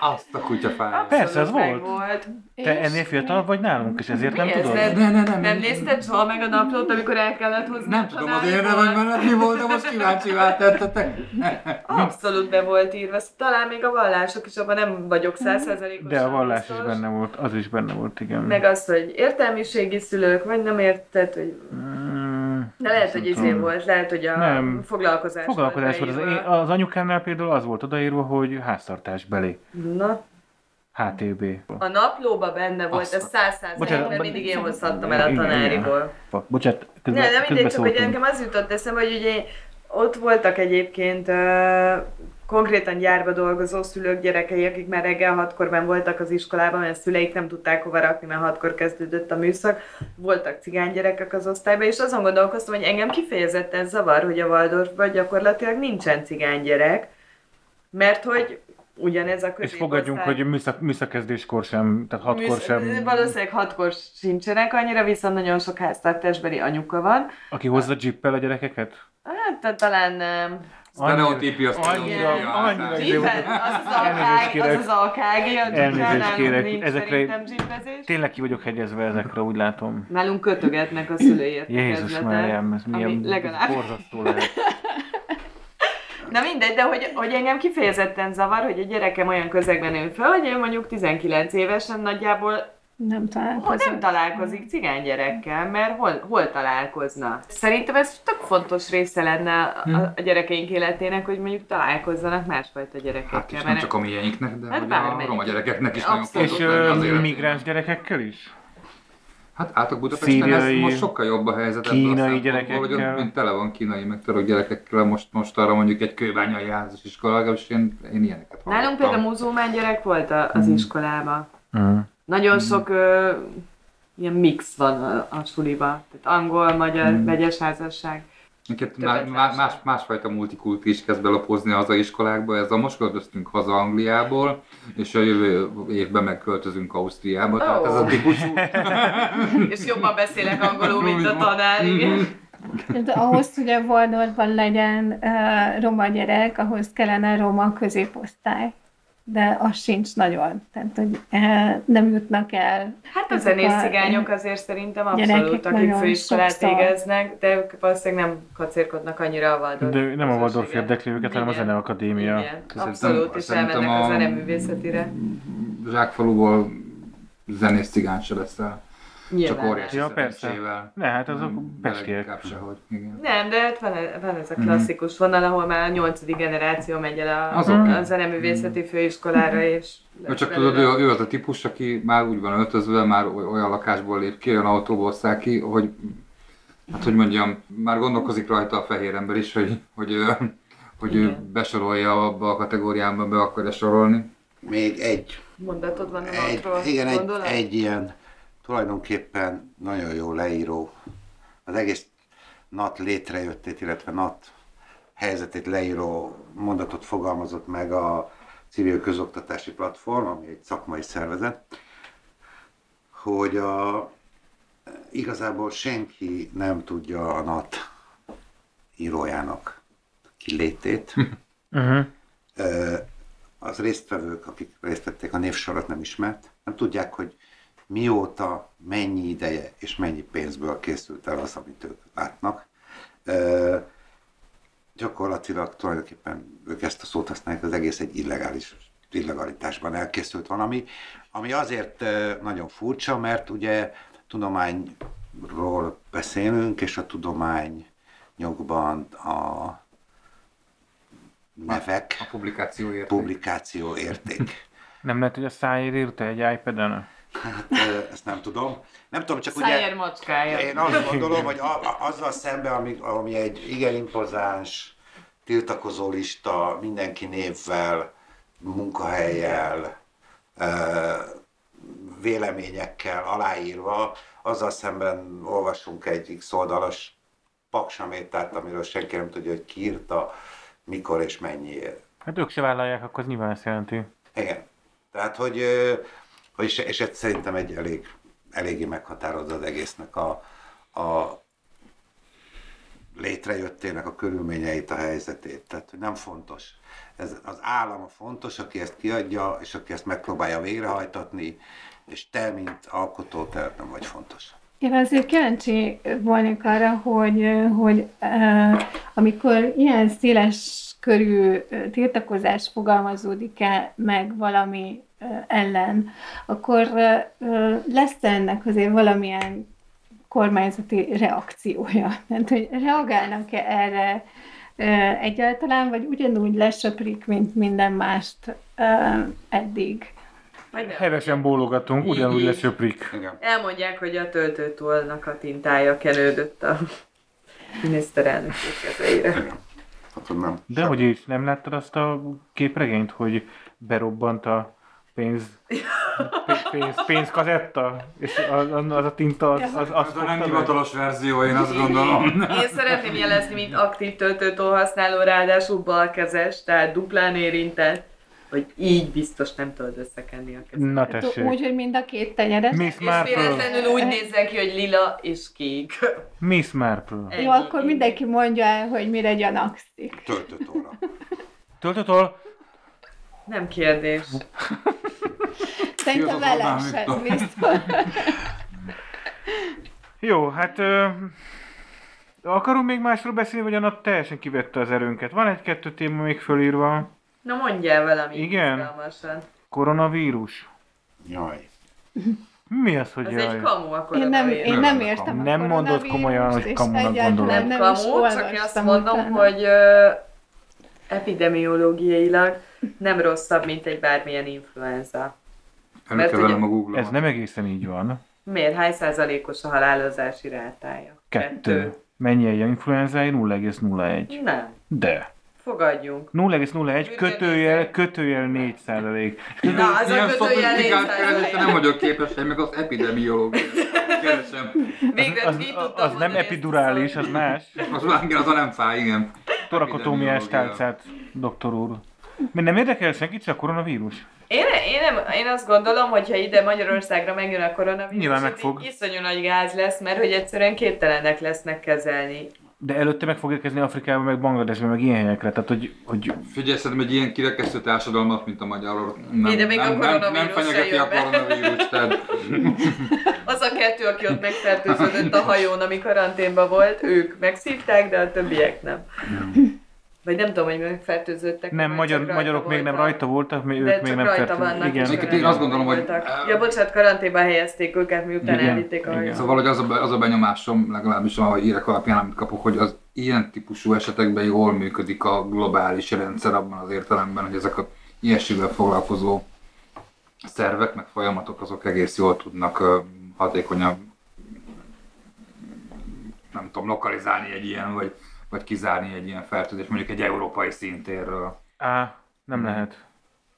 Azt a kutyafáját.
Persze, az volt. volt. Te ennél fiatalabb vagy nálunk, és ezért nem tudod?
Ne, ne, ne, nem, nem nézted soha meg a naplót, amikor el kellett hozni
Nem tudom, az én nevemben mi volt, de most kíváncsi váltettetek.
Abszolút be volt írva, talán még a vallások is, abban nem vagyok százszerzalékos.
De a vallás is benne volt, az is benne volt, igen.
Meg az, hogy értelmiségi szülők, vagy nem érted, hogy... Mm, de lehet, hogy izé volt, lehet, hogy a nem. foglalkozás,
foglalkozás volt. Az, az anyukámnál például az volt odaírva, hogy háztartás belé.
Na,
HTB.
A naplóba benne volt, ez száz százalék, mert mindig én hozhattam el a tanáriból.
Bocsánat,
közben, ne, nem mindegy, csak hogy engem az jutott eszembe, hogy ugye ott voltak egyébként uh, konkrétan gyárba dolgozó szülők gyerekei, akik már reggel hatkor ben voltak az iskolában, mert a szüleik nem tudták hova rakni, mert hatkor kezdődött a műszak. Voltak cigány gyerekek az osztályban, és azon gondolkoztam, hogy engem kifejezetten zavar, hogy a Waldorfban gyakorlatilag nincsen cigány gyerek, mert hogy ugyanez a
És fogadjunk, hogy műszak, műszakezdéskor sem, tehát hatkor Műsz, sem.
Valószínűleg hatkor sincsenek annyira, viszont nagyon sok háztartásbeli anyuka van.
Aki hozza jippel a gyerekeket?
Hát talán
Sztereotípia,
annyira, annyira,
annyira az az AKG, az az AKG,
elnézést kérek, ezekre tényleg ki vagyok hegyezve ezekre, úgy látom.
Nálunk kötögetnek a szülőért.
Jézus Máriám, ez milyen legalább... borzasztó lehet.
Na mindegy, de hogy, hogy engem kifejezetten zavar, hogy a gyerekem olyan közegben nő fel, hogy én mondjuk 19 évesen nagyjából
Nem
Hol
találkozott.
nem találkozik cigány gyerekkel, mert hol, hol találkozna? Szerintem ez tök fontos része lenne a, a gyerekeink életének, hogy mondjuk találkozzanak másfajta gyerekekkel.
Hát is nem
mert-
csak a miénknek, de
Hát
a roma gyerekeknek is
Abszolút.
nagyon
És
fontos életében.
migráns gyerekekkel is?
Hát átok Budapesten
Szíriai,
ez most sokkal jobb a helyzet.
kínai gyerekekkel.
Hogy ott mint tele van kínai, meg török gyerekekkel, most, most arra mondjuk egy kőbányai házas iskola, legalábbis én, én ilyeneket
Nálunk
hallottam.
például muzulmán gyerek volt a- az iskolában.
Mm.
Nagyon sok ö, ilyen mix van a, a suliba. Tehát angol, magyar, vegyes házasság.
Minket
Többet
má, má,
lássák.
más, másfajta multikulti is kezd belapozni a hazai iskolákba. Ez a most költöztünk haza Angliából, és a jövő évben megköltözünk Ausztriába. Tehát ez a
Ó.
típusú...
És jobban beszélek angolul, mint a tanár, igen.
De ahhoz, hogy a Waldorfban legyen uh, roma gyerek, ahhoz kellene roma középosztály. De az sincs nagyon. Tehát, hogy uh, nem jutnak el.
Hát a zenész cigányok azért szerintem abszolút, akik főiskolát végeznek, de ők valószínűleg nem kacérkodnak annyira a Waldorf
De nem a Waldorf érdekli őket, hanem a. Zeneakadémia.
Igen, abszolút, és elmennek a
a-
zeneművészetire.
Zsákfaluból zenész cigány se lesz el. Csak
Nyilván.
óriási
Ja, persze. Ne, hát azok
Nem,
peskiek.
sehogy. Igen.
Nem, de hát van, van ez a klasszikus vonal, ahol már a nyolcadik generáció megy el a,
Azok.
a zeneművészeti főiskolára, és
Ő csak
belőle-
tudod, ő, ő az a típus, aki már úgy van öltözve, már oly- olyan lakásból lép ki, olyan autóból száll ki, hogy hát hogy mondjam, már gondolkozik rajta a fehér ember is, hogy, hogy, ő- hogy ő besorolja abba a kategóriába, be akarja sorolni.
Még egy,
Mondatod van a
egy, igen, egy, egy ilyen tulajdonképpen nagyon jó leíró, az egész NAT létrejöttét, illetve NAT helyzetét leíró mondatot fogalmazott meg a Civil Közoktatási Platform, ami egy szakmai szervezet, hogy a, igazából senki nem tudja a NAT írójának kilétét.
Uh-huh.
Ö, az résztvevők, akik részt vették, a névsorat nem ismert, nem tudják, hogy mióta, mennyi ideje és mennyi pénzből készült el az, amit ők látnak. Ö, gyakorlatilag tulajdonképpen ők ezt a szót használják, az egész egy illegális illegalitásban elkészült valami, ami azért nagyon furcsa, mert ugye tudományról beszélünk, és a tudományokban a nevek,
A publikáció érték.
publikáció érték.
Nem lehet, hogy a szájér írta egy iPad-en?
Hát ezt nem tudom. Nem tudom, csak ugye...
Szájer macskája.
Én azt gondolom, hogy a, a, azzal szemben, ami, ami egy igen impozáns tiltakozó lista, mindenki névvel, munkahelyjel, ö, véleményekkel aláírva, azzal szemben olvasunk egy x oldalas paksamétát, amiről senki nem tudja, hogy ki írta, mikor és mennyiért.
Hát ők se vállalják, akkor nyilván ezt jelenti.
Igen. Tehát, hogy, hogy és, ez szerintem egy elég, eléggé meghatározza az egésznek a, a létrejöttének a körülményeit, a helyzetét. Tehát, hogy nem fontos. Ez az állam a fontos, aki ezt kiadja, és aki ezt megpróbálja végrehajtatni, és te, mint alkotó, te nem vagy fontos.
Én azért kíváncsi volnék arra, hogy, hogy uh, amikor ilyen széles körű uh, tiltakozás fogalmazódik el meg valami ellen, akkor lesz ennek azért valamilyen kormányzati reakciója? Tehát, hogy reagálnak-e erre egyáltalán, vagy ugyanúgy lesöprik, mint minden mást eddig?
Vagy nem.
Hevesen bólogatunk, ugyanúgy lesöprik.
Igen.
Elmondják, hogy a töltőtolnak a tintája kenődött a miniszterelnök kezeire.
Hát, hogy nem.
De hogy is, nem láttad azt a képregényt, hogy berobbant a pénz, pé- pénz, pénzkazetta, és az, az a tinta, az, az, az
Az a nem hivatalos verzió, én azt gondolom.
Én szeretném jelezni, mint aktív töltőtól használó, ráadásul balkezes, tehát duplán érintett, hogy így biztos nem tudod összekenni a kezed.
Na tessék.
Úgy, hogy mind a két tenyeres.
Miss
És
Marple.
véletlenül úgy nézzen ki, hogy lila és kék.
Miss Marple.
Jó, akkor mindenki mondja el, hogy mire gyanakszik.
Töltőtóra.
Töltötől?
Nem kérdés.
Szerintem
Ki az az
vele
Orbán
sem biztos.
Jó, hát... Ö, akarunk még másról beszélni, vagy annak teljesen kivette az erőnket? Van egy-kettő téma még fölírva.
Na mondjál valami
Igen?
izgalmasan.
Koronavírus.
Jaj.
Mi az, hogy jaj?
egy kamu a
Én nem, én nem
Nem
értem a
Nem mondod komolyan, hogy kamunak gondolod.
Nem,
nem
kamu, csak én azt mondom,
utána.
hogy ö, epidemiológiailag nem rosszabb, mint egy bármilyen influenza.
Előkezelem
ugye-
a Google-ot.
Ez nem egészen így van.
Miért? Hány százalékos a halálozási rátája?
Kettő. Mennyi egy influenzája? 0,01.
Nem.
De.
Fogadjunk.
0,01 kötőjel, kötőjel 4 százalék.
Na, az a
Ilyen
kötőjel
szofisztikált
4%.
keresésre nem vagyok képes, én meg az epidemiológiát keresem.
Végre
Az, az,
tudtam
az nem
a
epidurális, az más.
Az már igen, az a nem fáj, igen.
Torakotómiás
Epidemiológia.
tálcát, doktor úr. Mi nem érdekel senkit, csak a koronavírus?
Én, én, nem, én azt gondolom, hogy ha ide Magyarországra megjön a koronavírus,
Nyilván
itt
megfog.
iszonyú nagy gáz lesz, mert hogy egyszerűen képtelenek lesznek kezelni.
De előtte meg fog érkezni Afrikába, meg Bangladesbe, meg ilyen helyekre. Tehát, hogy, hogy
Figyelj, szerintem egy ilyen kirekesztő társadalmat, mint a magyar, nem,
Ide még a
nem, nem, nem
koronavírus
fenyegeti a koronavírus, tehát
Az a kettő, aki ott megfertőződött a hajón, ami karanténban volt, ők megszívták, de a többiek nem. Vagy nem tudom, hogy megfertőződtek.
nem, magyar, magyarok még nem
voltak.
rajta voltak, mi, ők még nem
vannak.
Igen.
Egyébként én azt gondolom, hogy-
voltak. Ja, bocsánat, karanténba helyezték őket, miután
Igen,
elvitték a
igen.
hajót.
Szóval hogy az a, az a benyomásom, legalábbis a hírek alapján, amit kapok, hogy az ilyen típusú esetekben jól működik a globális rendszer abban az értelemben, hogy ezek a ilyesmivel foglalkozó szervek, meg folyamatok, azok egész jól tudnak hatékonyan nem tudom, lokalizálni egy ilyen, vagy, vagy kizárni egy ilyen fertőzést, mondjuk egy európai szintérről.
Á, nem hmm. lehet.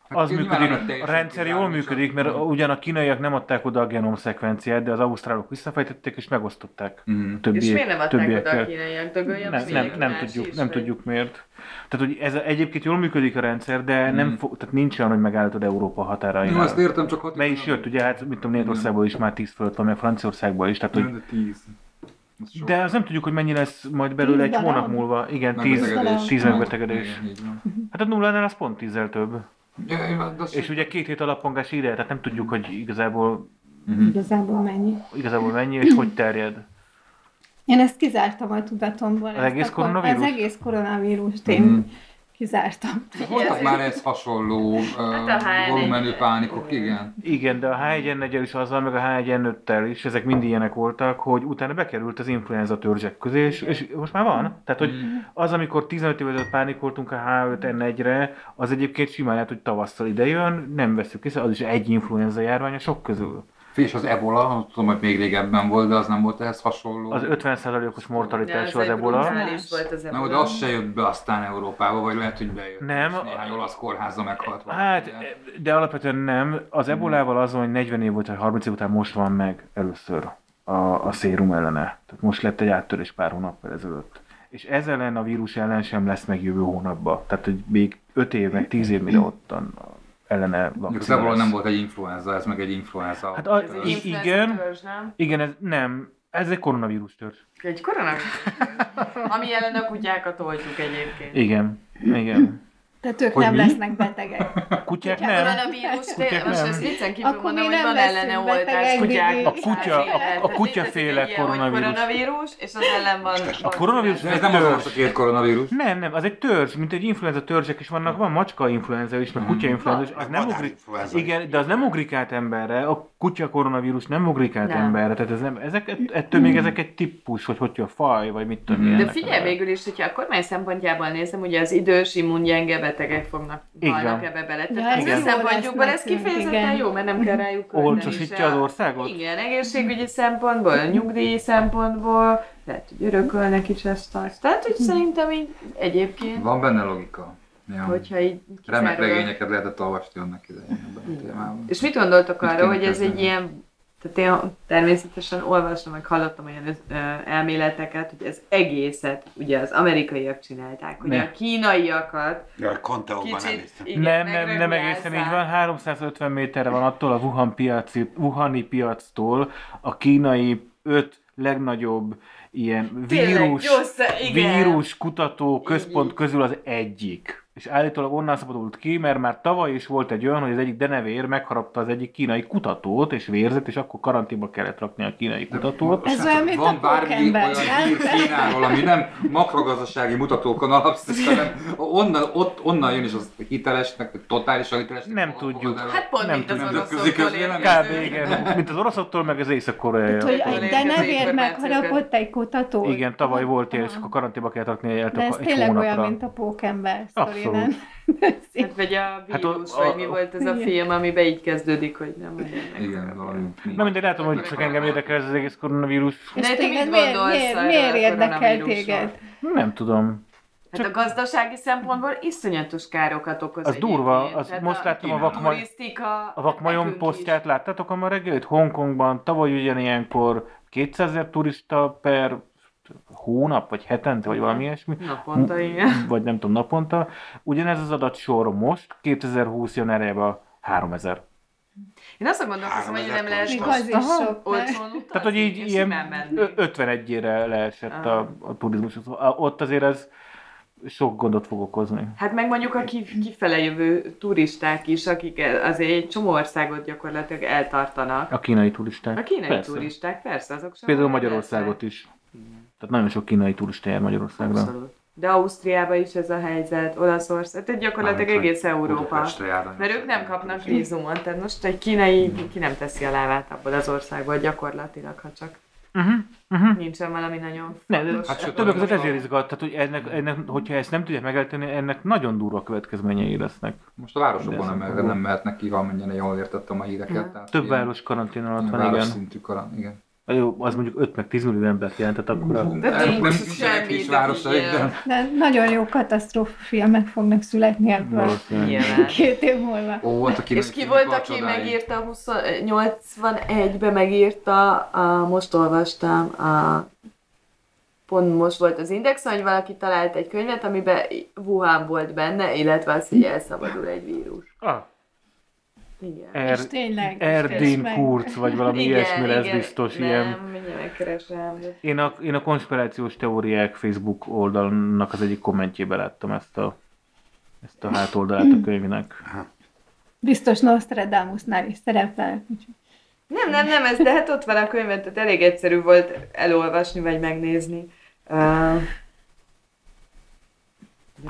Hát
az működik, a rendszer jól működik, mert ugyan a kínaiak nem adták oda a genom szekvenciát, de az ausztrálok visszafejtették és megosztották
mm.
többiek.
És miért nem adták többiek oda a kínaiak? Dögöljön
nem, nem, nem, tudjuk, is, nem vagy? tudjuk miért. Tehát, hogy ez egyébként jól működik a rendszer, de mm. nem fog, tehát nincs olyan, hogy megállítod Európa határainál.
Nem, azt értem, csak
határainál. Mert is jött, ugye, hát mit tudom, Németországból is már 10 fölött van, meg Franciaországban is. Tehát, hogy
de az
nem tudjuk, hogy mennyi lesz majd belőle egy hónap múlva. Igen,
Megbetegedés.
10, 10 megbetegedés. Hát a nullánál az pont tízzel több.
Ja,
És ugye két hét alapongás ide, tehát nem tudjuk, hogy igazából,
Igazából mennyi.
igazából mennyi és hogy terjed.
Én ezt kizártam a tudatomból.
Az egész koronavírus?
Az egész koronavírust én
Mhm.
Kizártam.
Voltak már ez hasonló
Hát
uh,
H1N1.
volumenű pánikok, igen.
Igen, de a H1N1-el is azzal, meg a H1N5-tel is, ezek mind ilyenek voltak, hogy utána bekerült az influenza törzsek közé, és, és most már van. Tehát, hogy az, amikor 15 évvel ezelőtt pánikoltunk a H5N1-re, az egyébként simán lehet, hogy tavasszal idejön, nem veszük észre, az is egy influenza járvány a sok közül.
És az ebola, tudom, hogy még régebben volt, de az nem volt ehhez hasonló.
Az 50%-os mortalitású az ebola.
volt az
Na,
ebola.
de az se jött be aztán Európába, vagy lehet, hogy bejött.
Nem.
És néhány olasz kórházza meghalt valaki,
Hát,
de-
de alapvetően nem. Az ebolával azon, hogy 40 év volt, vagy 30 év után most van meg először a, a szérum ellene. Tehát most lett egy áttörés pár hónappal ezelőtt. És ez ellen a vírus ellen sem lesz meg jövő hónapban. Tehát, hogy még 5 év, meg 10 év, mire ottan ellene
az
lesz.
nem volt egy influenza, ez meg egy influenza.
Hát a-
Ez egy
I-
influenza
igen.
törzs, nem?
Igen, ez nem. Ez egy koronavírus törzs.
Egy koronavírus. Ami ellen a kutyákat oltjuk egyébként.
Igen. Igen.
Tehát ők
Hogy
nem
mi?
lesznek betegek.
A kutyák nem.
Koronavírus,
Kutyák
most
nem.
ezt viccen kívül
Akkor
mondom, hogy van ellene oltás kutyák.
A kutya- a
éve.
kutyaféle koronavírus.
koronavírus, és az ellen van
A koronavírus
ez nem az a két koronavírus.
Nem, nem, az egy törzs, mint egy influenza törzsek is vannak, van macska influenza is, meg
Mhm.
kutya influenza is, az nem ugrik, igen, de az nem ugrik át emberre, a kutya koronavírus nem ugrik át emberre, tehát ez nem, ezek, ettől még ezek egy típus, hogy hogy a faj, vagy mit tudom én.
De figyelj
a-
végül is, hogyha a kormány szempontjából nézem, ugye az idős, immungyenge betegek fognak halnak ebbe bele.
Ja,
Tehát
ez
ez a
lesz
ez kifejezetten
igen.
jó, mert nem kell rájuk
Olcsosítja az országot?
Igen, egészségügyi szempontból, nyugdíj szempontból, lehet, hogy örökölnek is ezt azt. Tehát, hogy szerintem így egyébként,
Van benne logika. Ja.
hogyha így
Remek
kizárólag-
regényeket lehetett olvasni annak idején ebben a témában.
És mit gondoltok arra,
kéne
hogy ez egy ilyen, tehát én természetesen olvastam, meg hallottam olyan ö, elméleteket, hogy ez egészet ugye az amerikaiak csinálták,
Ne.
a kínaiakat
Ja,
kicsit igen,
nem, nem, nem egészen így van. 350 méterre van attól a Wuhan piaci, Wuhani piactól a kínai öt legnagyobb ilyen
Tényleg,
vírus,
igen.
vírus kutató központ közül az egyik. És állítólag onnan szabadult ki, mert már tavaly is volt egy olyan, hogy az egyik denevér megharapta az egyik kínai kutatót, és vérzett, és akkor karanténba kellett rakni a kínai kutatót.
Ez olyan, mint
Van
a
bármi olyan hír Kínáról, ami nem makrogazdasági mutatókon alapszik, hanem onnan, ott, onnan jön is az hitelesnek, vagy totálisan hitelesnek.
Nem tudjuk.
Hát pont
Nem
mint az oroszoktól.
Kb. igen, mint az oroszoktól, meg az észak-koreai.
Hogy
Hol
egy denevér megharapott egy kutatót.
Igen, tavaly volt és akkor karanténba kellett rakni egy,
De ez tényleg
hónapra.
olyan, mint a pókember
Abszolút.
nem?
Hát vagy a
Hát
vírus,
a- a-
vagy mi volt ez a
Igen.
film, amiben így kezdődik, hogy nem.
Igen, valami.
Na mindegy, látom, hogy csak engem érdekel ez az egész koronavírus.
De te mit
miért,
gondolsz
miért, miért
a
érdekel téged?
Nem tudom.
Hát a gazdasági szempontból iszonyatos károkat okoz
Az durva, az
Tehát
most láttam a
Kína.
vakmaj-
turisztika,
A vakmajon posztját láttátok a ma reggelit? Hongkongban tavaly ugyanilyenkor 200 ezer turista per hónap, vagy hetente, vagy valami ilyesmi.
Naponta, igen.
Vagy nem tudom, naponta. Ugyanez az adatsor most, 2020 januárjában 3000.
Én azt gondolkozom, hogy nem
3000
lehet
Még
Most
az is sok.
Tehát, hogy így ilyen
simán menni.
ö- 51-ére leesett a, a turizmus. Ott azért ez sok gondot fog okozni.
Hát meg mondjuk a ki- kifele jövő turisták is, akik azért egy csomó országot gyakorlatilag eltartanak.
A kínai turisták.
A kínai
Persze.
turisták, persze, azok sem
Például Magyarországot
lesznek.
is. Tehát nagyon sok kínai turista jár Magyarországra.
Abszolút. De Ausztriában is ez a helyzet, Olaszország, tehát gyakorlatilag
Mármint,
egész Európa. Mert ők nem kapnak vízumot, tehát most egy kínai ki nem teszi a lábát abból az országból gyakorlatilag, ha csak
Uh-huh. Uh-huh.
nincsen valami nagyon
Ne, de
fontos.
Hát sőt,
többek között ezért izgat, tehát hogy ennek, ennek, hogyha ezt nem tudják megállítani, ennek nagyon durva következményei lesznek.
Most a városokban nem, nem mehetnek ki, valamennyire jól értettem a híreket.
Mhm.
Tehát
Több város karantén alatt van,
város
igen.
szintű karan, igen.
Jó, az mondjuk 5 meg 10 millió embert jelentett akkor. A...
De
Nem- nem
semmi,
nincsenek kis
de
de...
De nagyon jó katasztrófa filmek fognak születni ebből két év múlva.
Ó, volt a kínai
És ki volt, aki
csodáig.
megírta 20 81-ben megírta, a, most olvastam, a, pont most volt az Index, hogy valaki talált egy könyvet, amiben Wuhan volt benne, illetve az, hogy elszabadul egy vírus.
Ah,
Igen.
er,
És tényleg. Meg-
Kurz, vagy valami ilyesmi lesz biztos.
nem,
Ilyen.
megkeresem.
Én a, én a konspirációs teóriák Facebook oldalnak az egyik kommentjébe láttam ezt a, ezt a hátoldalát a könyvnek.
Biztos Nostradamusnál is szerepel.
Nem, nem, nem, ez, de hát ott van a könyvet, tehát elég egyszerű volt elolvasni, vagy megnézni. Uh,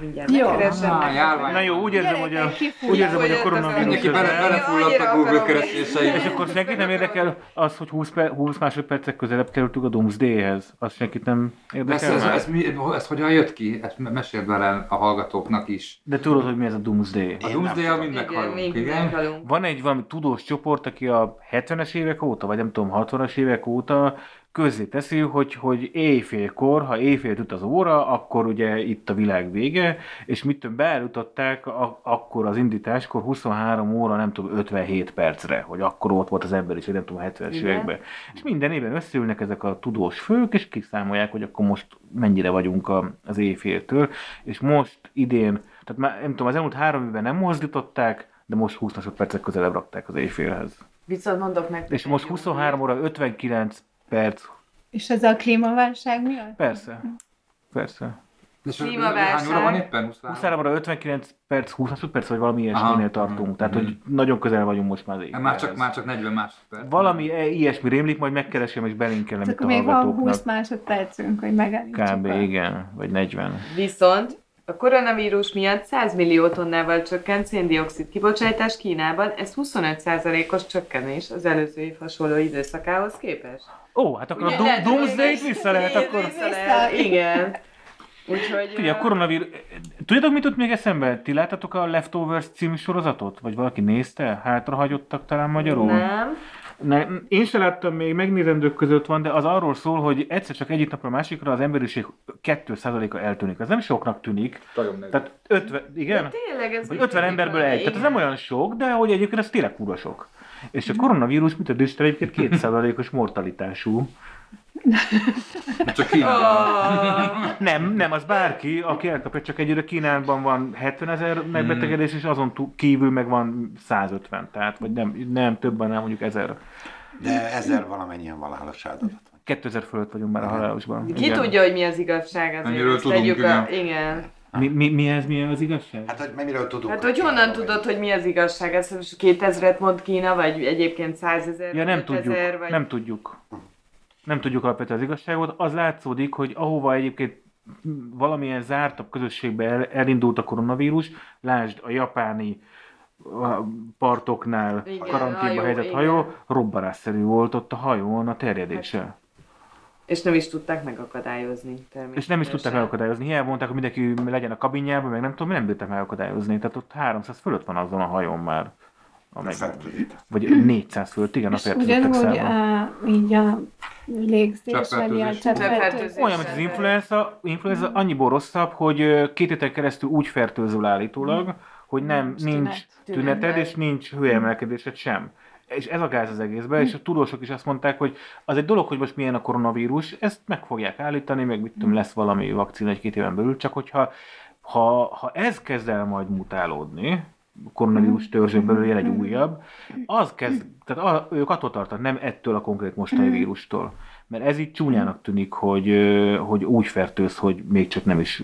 mindjárt
Jó.
megkeresem.
Ah,
meg-
járvány.
Na jó, úgy érzem, hogy a, úgy érzem, hogy a koronavírus
Mindenki bele, belefulladt a Google
akarom.
kereséseibe.
És akkor senkit nem érdekel az, hogy 20, per, 20 másodpercek közelebb kerültünk a Doomsday-hez? Az senkit nem
Ez,
érdekel
ez,
már?
ez, mi, ez hogyan jött ki? Ezt me- meséld bele a hallgatóknak is.
De tudod, hogy mi ez a Doomsday?
A mind
Igen,
meghalunk, igen?
Van egy valami tudós csoport, aki a 70-es évek óta, vagy nem tudom, 60-as évek óta közzé teszi, hogy, hogy éjfélkor, ha éjfél üt az óra, akkor ugye itt a világ vége, és mit beállították a, akkor az indításkor 23 óra, nem tudom, 57 percre, hogy akkor ott volt az ember is, nem tudom, 70-es
Igen.
években. És minden évben összeülnek ezek a tudós fők, és kiszámolják, hogy akkor most mennyire vagyunk a, az éjféltől, és most idén, tehát már nem tudom, az elmúlt három évben nem mozdították, de most 20 másodpercek közelebb rakták az éjfélhez.
Viszont mondok nektek.
És most
egy jó
23 óra 59 perc.
És ez a klímaválság miatt?
Persze. Persze.
És
Klímaválság.
hány óra van éppen? 23?
23 óra 59 perc, 20 másodperc, vagy valami ilyesminél tartunk. Tehát,
Mhm.
hogy nagyon közel vagyunk most már az
Hát Már csak, már csak 40 másodperc.
Valami e- ilyesmi rémlik, majd megkeresem és belinkelem itt a
még van
hallgatóknak.
20 másodpercünk, hogy megállítsuk.
Kb.
a-
igen, vagy 40.
Viszont a koronavírus miatt 100 millió tonnával csökkent széndiokszid kibocsátás Kínában, ez 25%-os csökkenés az előző év hasonló időszakához képest.
Ó, hát akkor a
Ugye, lehet,
Doomsday-t vissza lehet akkor...
Vissza lehet, igen. Úgyhogy...
Figyelj, a koronavírus... Tudjátok, mit jut még eszembe? Ti láttatok a Leftovers című sorozatot? Vagy valaki nézte? Hátrahagyottak talán magyarul?
Nem.
Ne, én se láttam még, megnézendők között van, de az arról szól, hogy egyszer csak egyik napra a másikra az emberiség 2%-a eltűnik. Ez nem soknak tűnik. Tehát 50, igen?
De tényleg ez...
Vagy 50 emberből egy. Tehát ez nem olyan sok, de hogy egyébként ez tényleg kurva sok. És a koronavírus, mint a Isten egyébként 2%-os mortalitású.
Csak Kínában.
Nem, nem, az bárki, aki elkapja, csak egyre Kínában van 70 ezer megbetegedés, és azon túl, kívül meg van 150, tehát, vagy nem, nem többen, nem mondjuk 1000.
De ezer valamennyien halálos áldozatok.
2000 fölött vagyunk már a halálosban.
Ki
Igen.
tudja, hogy mi az igazság azért. Ezt
tudunk,
tegyük
igen.
A, igen.
Mi, mi, mi ez, mi az igazság?
Hát, hogy mennyiről tudunk.
Hát, hogy honnan tudod, hogy mi az igazság? Ez most 2000-et mond Kína, vagy egyébként 100 ezer,
Ja, nem
5000,
tudjuk,
vagy...
nem tudjuk. Nem tudjuk alapvetően az igazságot. Az látszódik, hogy ahova egyébként valamilyen zártabb közösségbe el, elindult a koronavírus, lásd a japáni a partoknál
Igen,
karanténba
hajó,
helyezett
igen.
hajó, robbanásszerű volt ott a hajón a terjedése.
És nem is tudták megakadályozni természetesen.
És nem is tudták megakadályozni. Hiába mondták, hogy mindenki legyen a kabinjában, meg nem tudom, mi nem bírták megakadályozni. Tehát ott 300 fölött van azon a hajón már. A
A fertőzött.
vagy 400 fölött, igen, a
És
fertőzöttek
ugyanúgy a, így a légzés, vagy ilyen
Cseppfertőzés.
Olyan, mint az influenza, influenza annyiból rosszabb, hogy két héten keresztül úgy fertőzöl állítólag, hogy nem,
Nincs
nincs
tünet.
tüneted
Tüneted.
és nincs hőemelkedésed sem. És ez a gáz az egészben, és a tudósok is azt mondták, hogy az egy dolog, hogy most milyen a koronavírus, ezt meg fogják állítani, meg mit tudom, lesz valami vakcina egy-két éven belül, csak hogyha ha, ha ez kezd el majd mutálódni, a koronavírus törzsön belül jön egy újabb, az kezd, tehát a, ők attól tartanak, nem ettől a konkrét mostani vírustól. Mert ez így csúnyának tűnik, hogy, hogy úgy fertőz, hogy még csak nem is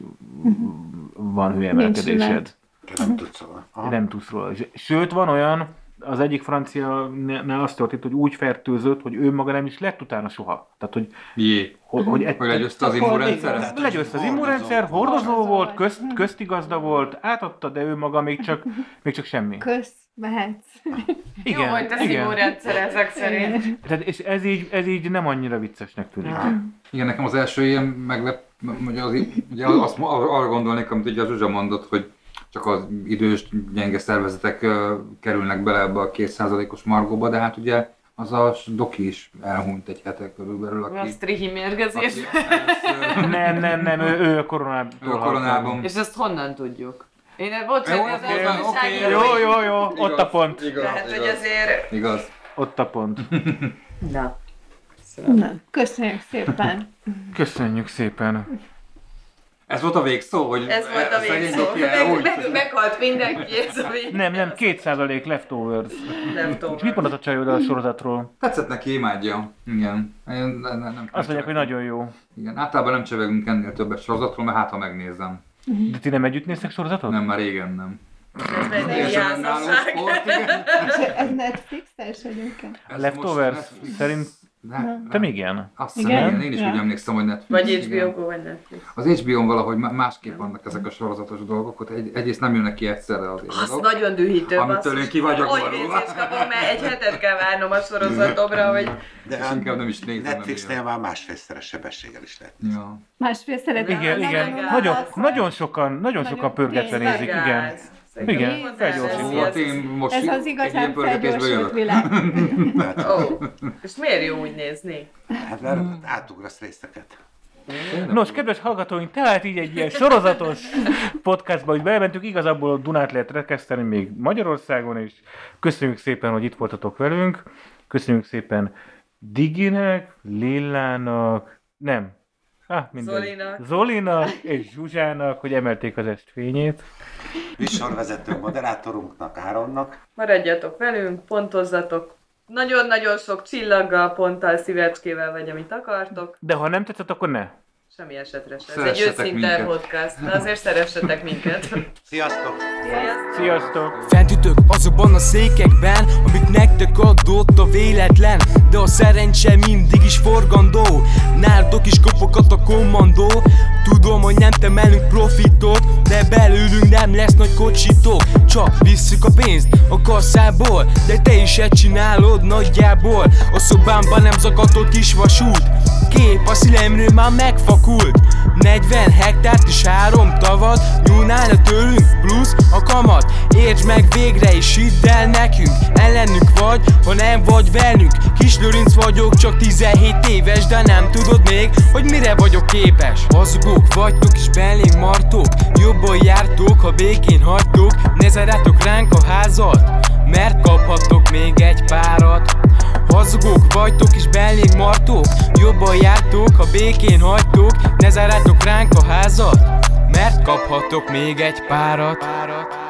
van hőemelkedésed.
nem tudsz róla. Aha.
Nem tudsz róla. Sőt, van olyan, az egyik francia azt történt, hogy úgy fertőzött, hogy ő maga nem is lett utána soha. Tehát, hogy,
Jé.
hogy, hogy egy,
Hogy legyőzte az?
Tehát, hogy
legyőzte az immunrendszer,
volt.
hordozó volt. közt, köztigazda volt, átadta, de ő maga még csak, még csak semmi.
Kösz, mehetsz.
Igen, Jó volt az
igen.
immunrendszer ezek szerint.
Tehát, és ez így, ez így nem annyira viccesnek tűnik.
Igen, nekem az első ilyen meglep, ugye, az, ugye azt, arra gondolnék, amit ugye a Zsuzsa mondott, hogy csak az idős, gyenge szervezetek kerülnek bele ebbe a kétszázalékos margóba, de hát ugye az a doki is elhunyt egy hete körülbelül, aki,
A strihi mérgezés.
először-
Nem, nem, nem, ő, ő a koronában.
Ő a koronában.
És ezt honnan tudjuk? Én bocsánat,
Jó,
az
oké.
Jó, jó, jó, ott a pont.
Igaz,
Tehát, hogy
igaz,
azért...
igaz.
Ott a pont.
Na.
Na, köszönjük szépen.
Köszönjük szépen.
Ez volt a végszó, hogy
Ez volt a
szegény
végszó. Meg, meg, meghalt mindenki, ez a vég.
Nem, nem, 2% leftovers.
Nem tudom.
És mit mondott a csajod a sorozatról?
Tetszett neki, imádja. Igen. Nem, nem, nem
Azt mondják, hogy nagyon jó.
Igen, általában nem csevegünk ennél többet sorozatról, mert hát ha megnézem.
De ti nem együtt néztek sorozatot?
Nem, már régen nem.
Ez
igen.
És ez Netflix-es egyébként?
Leftovers
most Netflix-
szerint
Ne,
te még ilyen?
Azt hiszem,
Igen?
igen, én is
Ja.
úgy emlékszem, hogy Netflix.
Vagy. HBO Go, vagy Netflix.
Az HBO-n valahogy má- másképp vannak ezek a sorozatos dolgok, ott egy, egyrészt nem jönnek ki egyszerre az
Az
évadok.
nagyon dühítő.
Amitől én ki vagyok
Hogy vérzést kapom, mert egy hetet kell várnom a sorozatomra, hogy
De
És inkább nem is nézem.
Netflixnél már másfélszeres sebességgel is lehet.
Ja.
Másfél szeret.
Igen, igen.
na, na,
Nagyon,
na,
nagyon sokan, nagyon
Nagyon
sokan pörgetve nézik, igen.
Szerintem
Igen,
ez
Hát én most
Ez az igazán felgyorsult világ.
Ó, és miért jó úgy nézni?
hát mert átugrasz részeket.
Nos, kedves hallgatóink, tehát így egy ilyen sorozatos podcastba, hogy belementünk, igazából a Dunát lehet rekeszteni még Magyarországon is. Köszönjük szépen, hogy itt voltatok velünk. Köszönjük szépen Diginek, Lillának, nem, Ah, mindegy.
Zolinak.
Zolinak és Zsuzsának, hogy emelték az estfényét.
Műsorvezető moderátorunknak, Áronnak.
Maradjatok velünk, pontozzatok. Nagyon-nagyon sok csillaggal, ponttal, szívecskével, vagy amit akartok.
De ha nem tetszett, akkor ne.
Semmi esetre sem. Ez egy őszinte
minket.
podcast. De azért szeressetek minket.
Sziasztok!
Sziasztok!
Sziasztok!
Fent ütök azokban a székekben, amit nektek adott a véletlen De a szerencse mindig is forgandó Nálatok is kopokat a kommandó Tudom, hogy nem temelünk profitot De belőlünk nem lesz nagy kocsitok. Csak visszük a pénzt a kasszából De te is ezt csinálod nagyjából. A szobámban nem zakatott kis vasút Kép a szílemről már megfakult. 40 hektárt és három tavat Nyúlnálna tőlünk plusz a kamat. Értsd meg végre és hidd el nekünk Ellenünk vagy, ha nem vagy velünk. Kis Lőrinc vagyok, csak 17 éves De nem tudod még, hogy mire vagyok képes Hazugók vagytok és belém martok Jobban jártok, ha békén hagytok. Ne zárjátok ránk a házat Mert kaphattok még egy párat. Hazugók vagytok és belém martok Jobban jártok, ha békén hagytok. Ne zárjátok ránk a házat Mert kaphattok még egy párat, párat.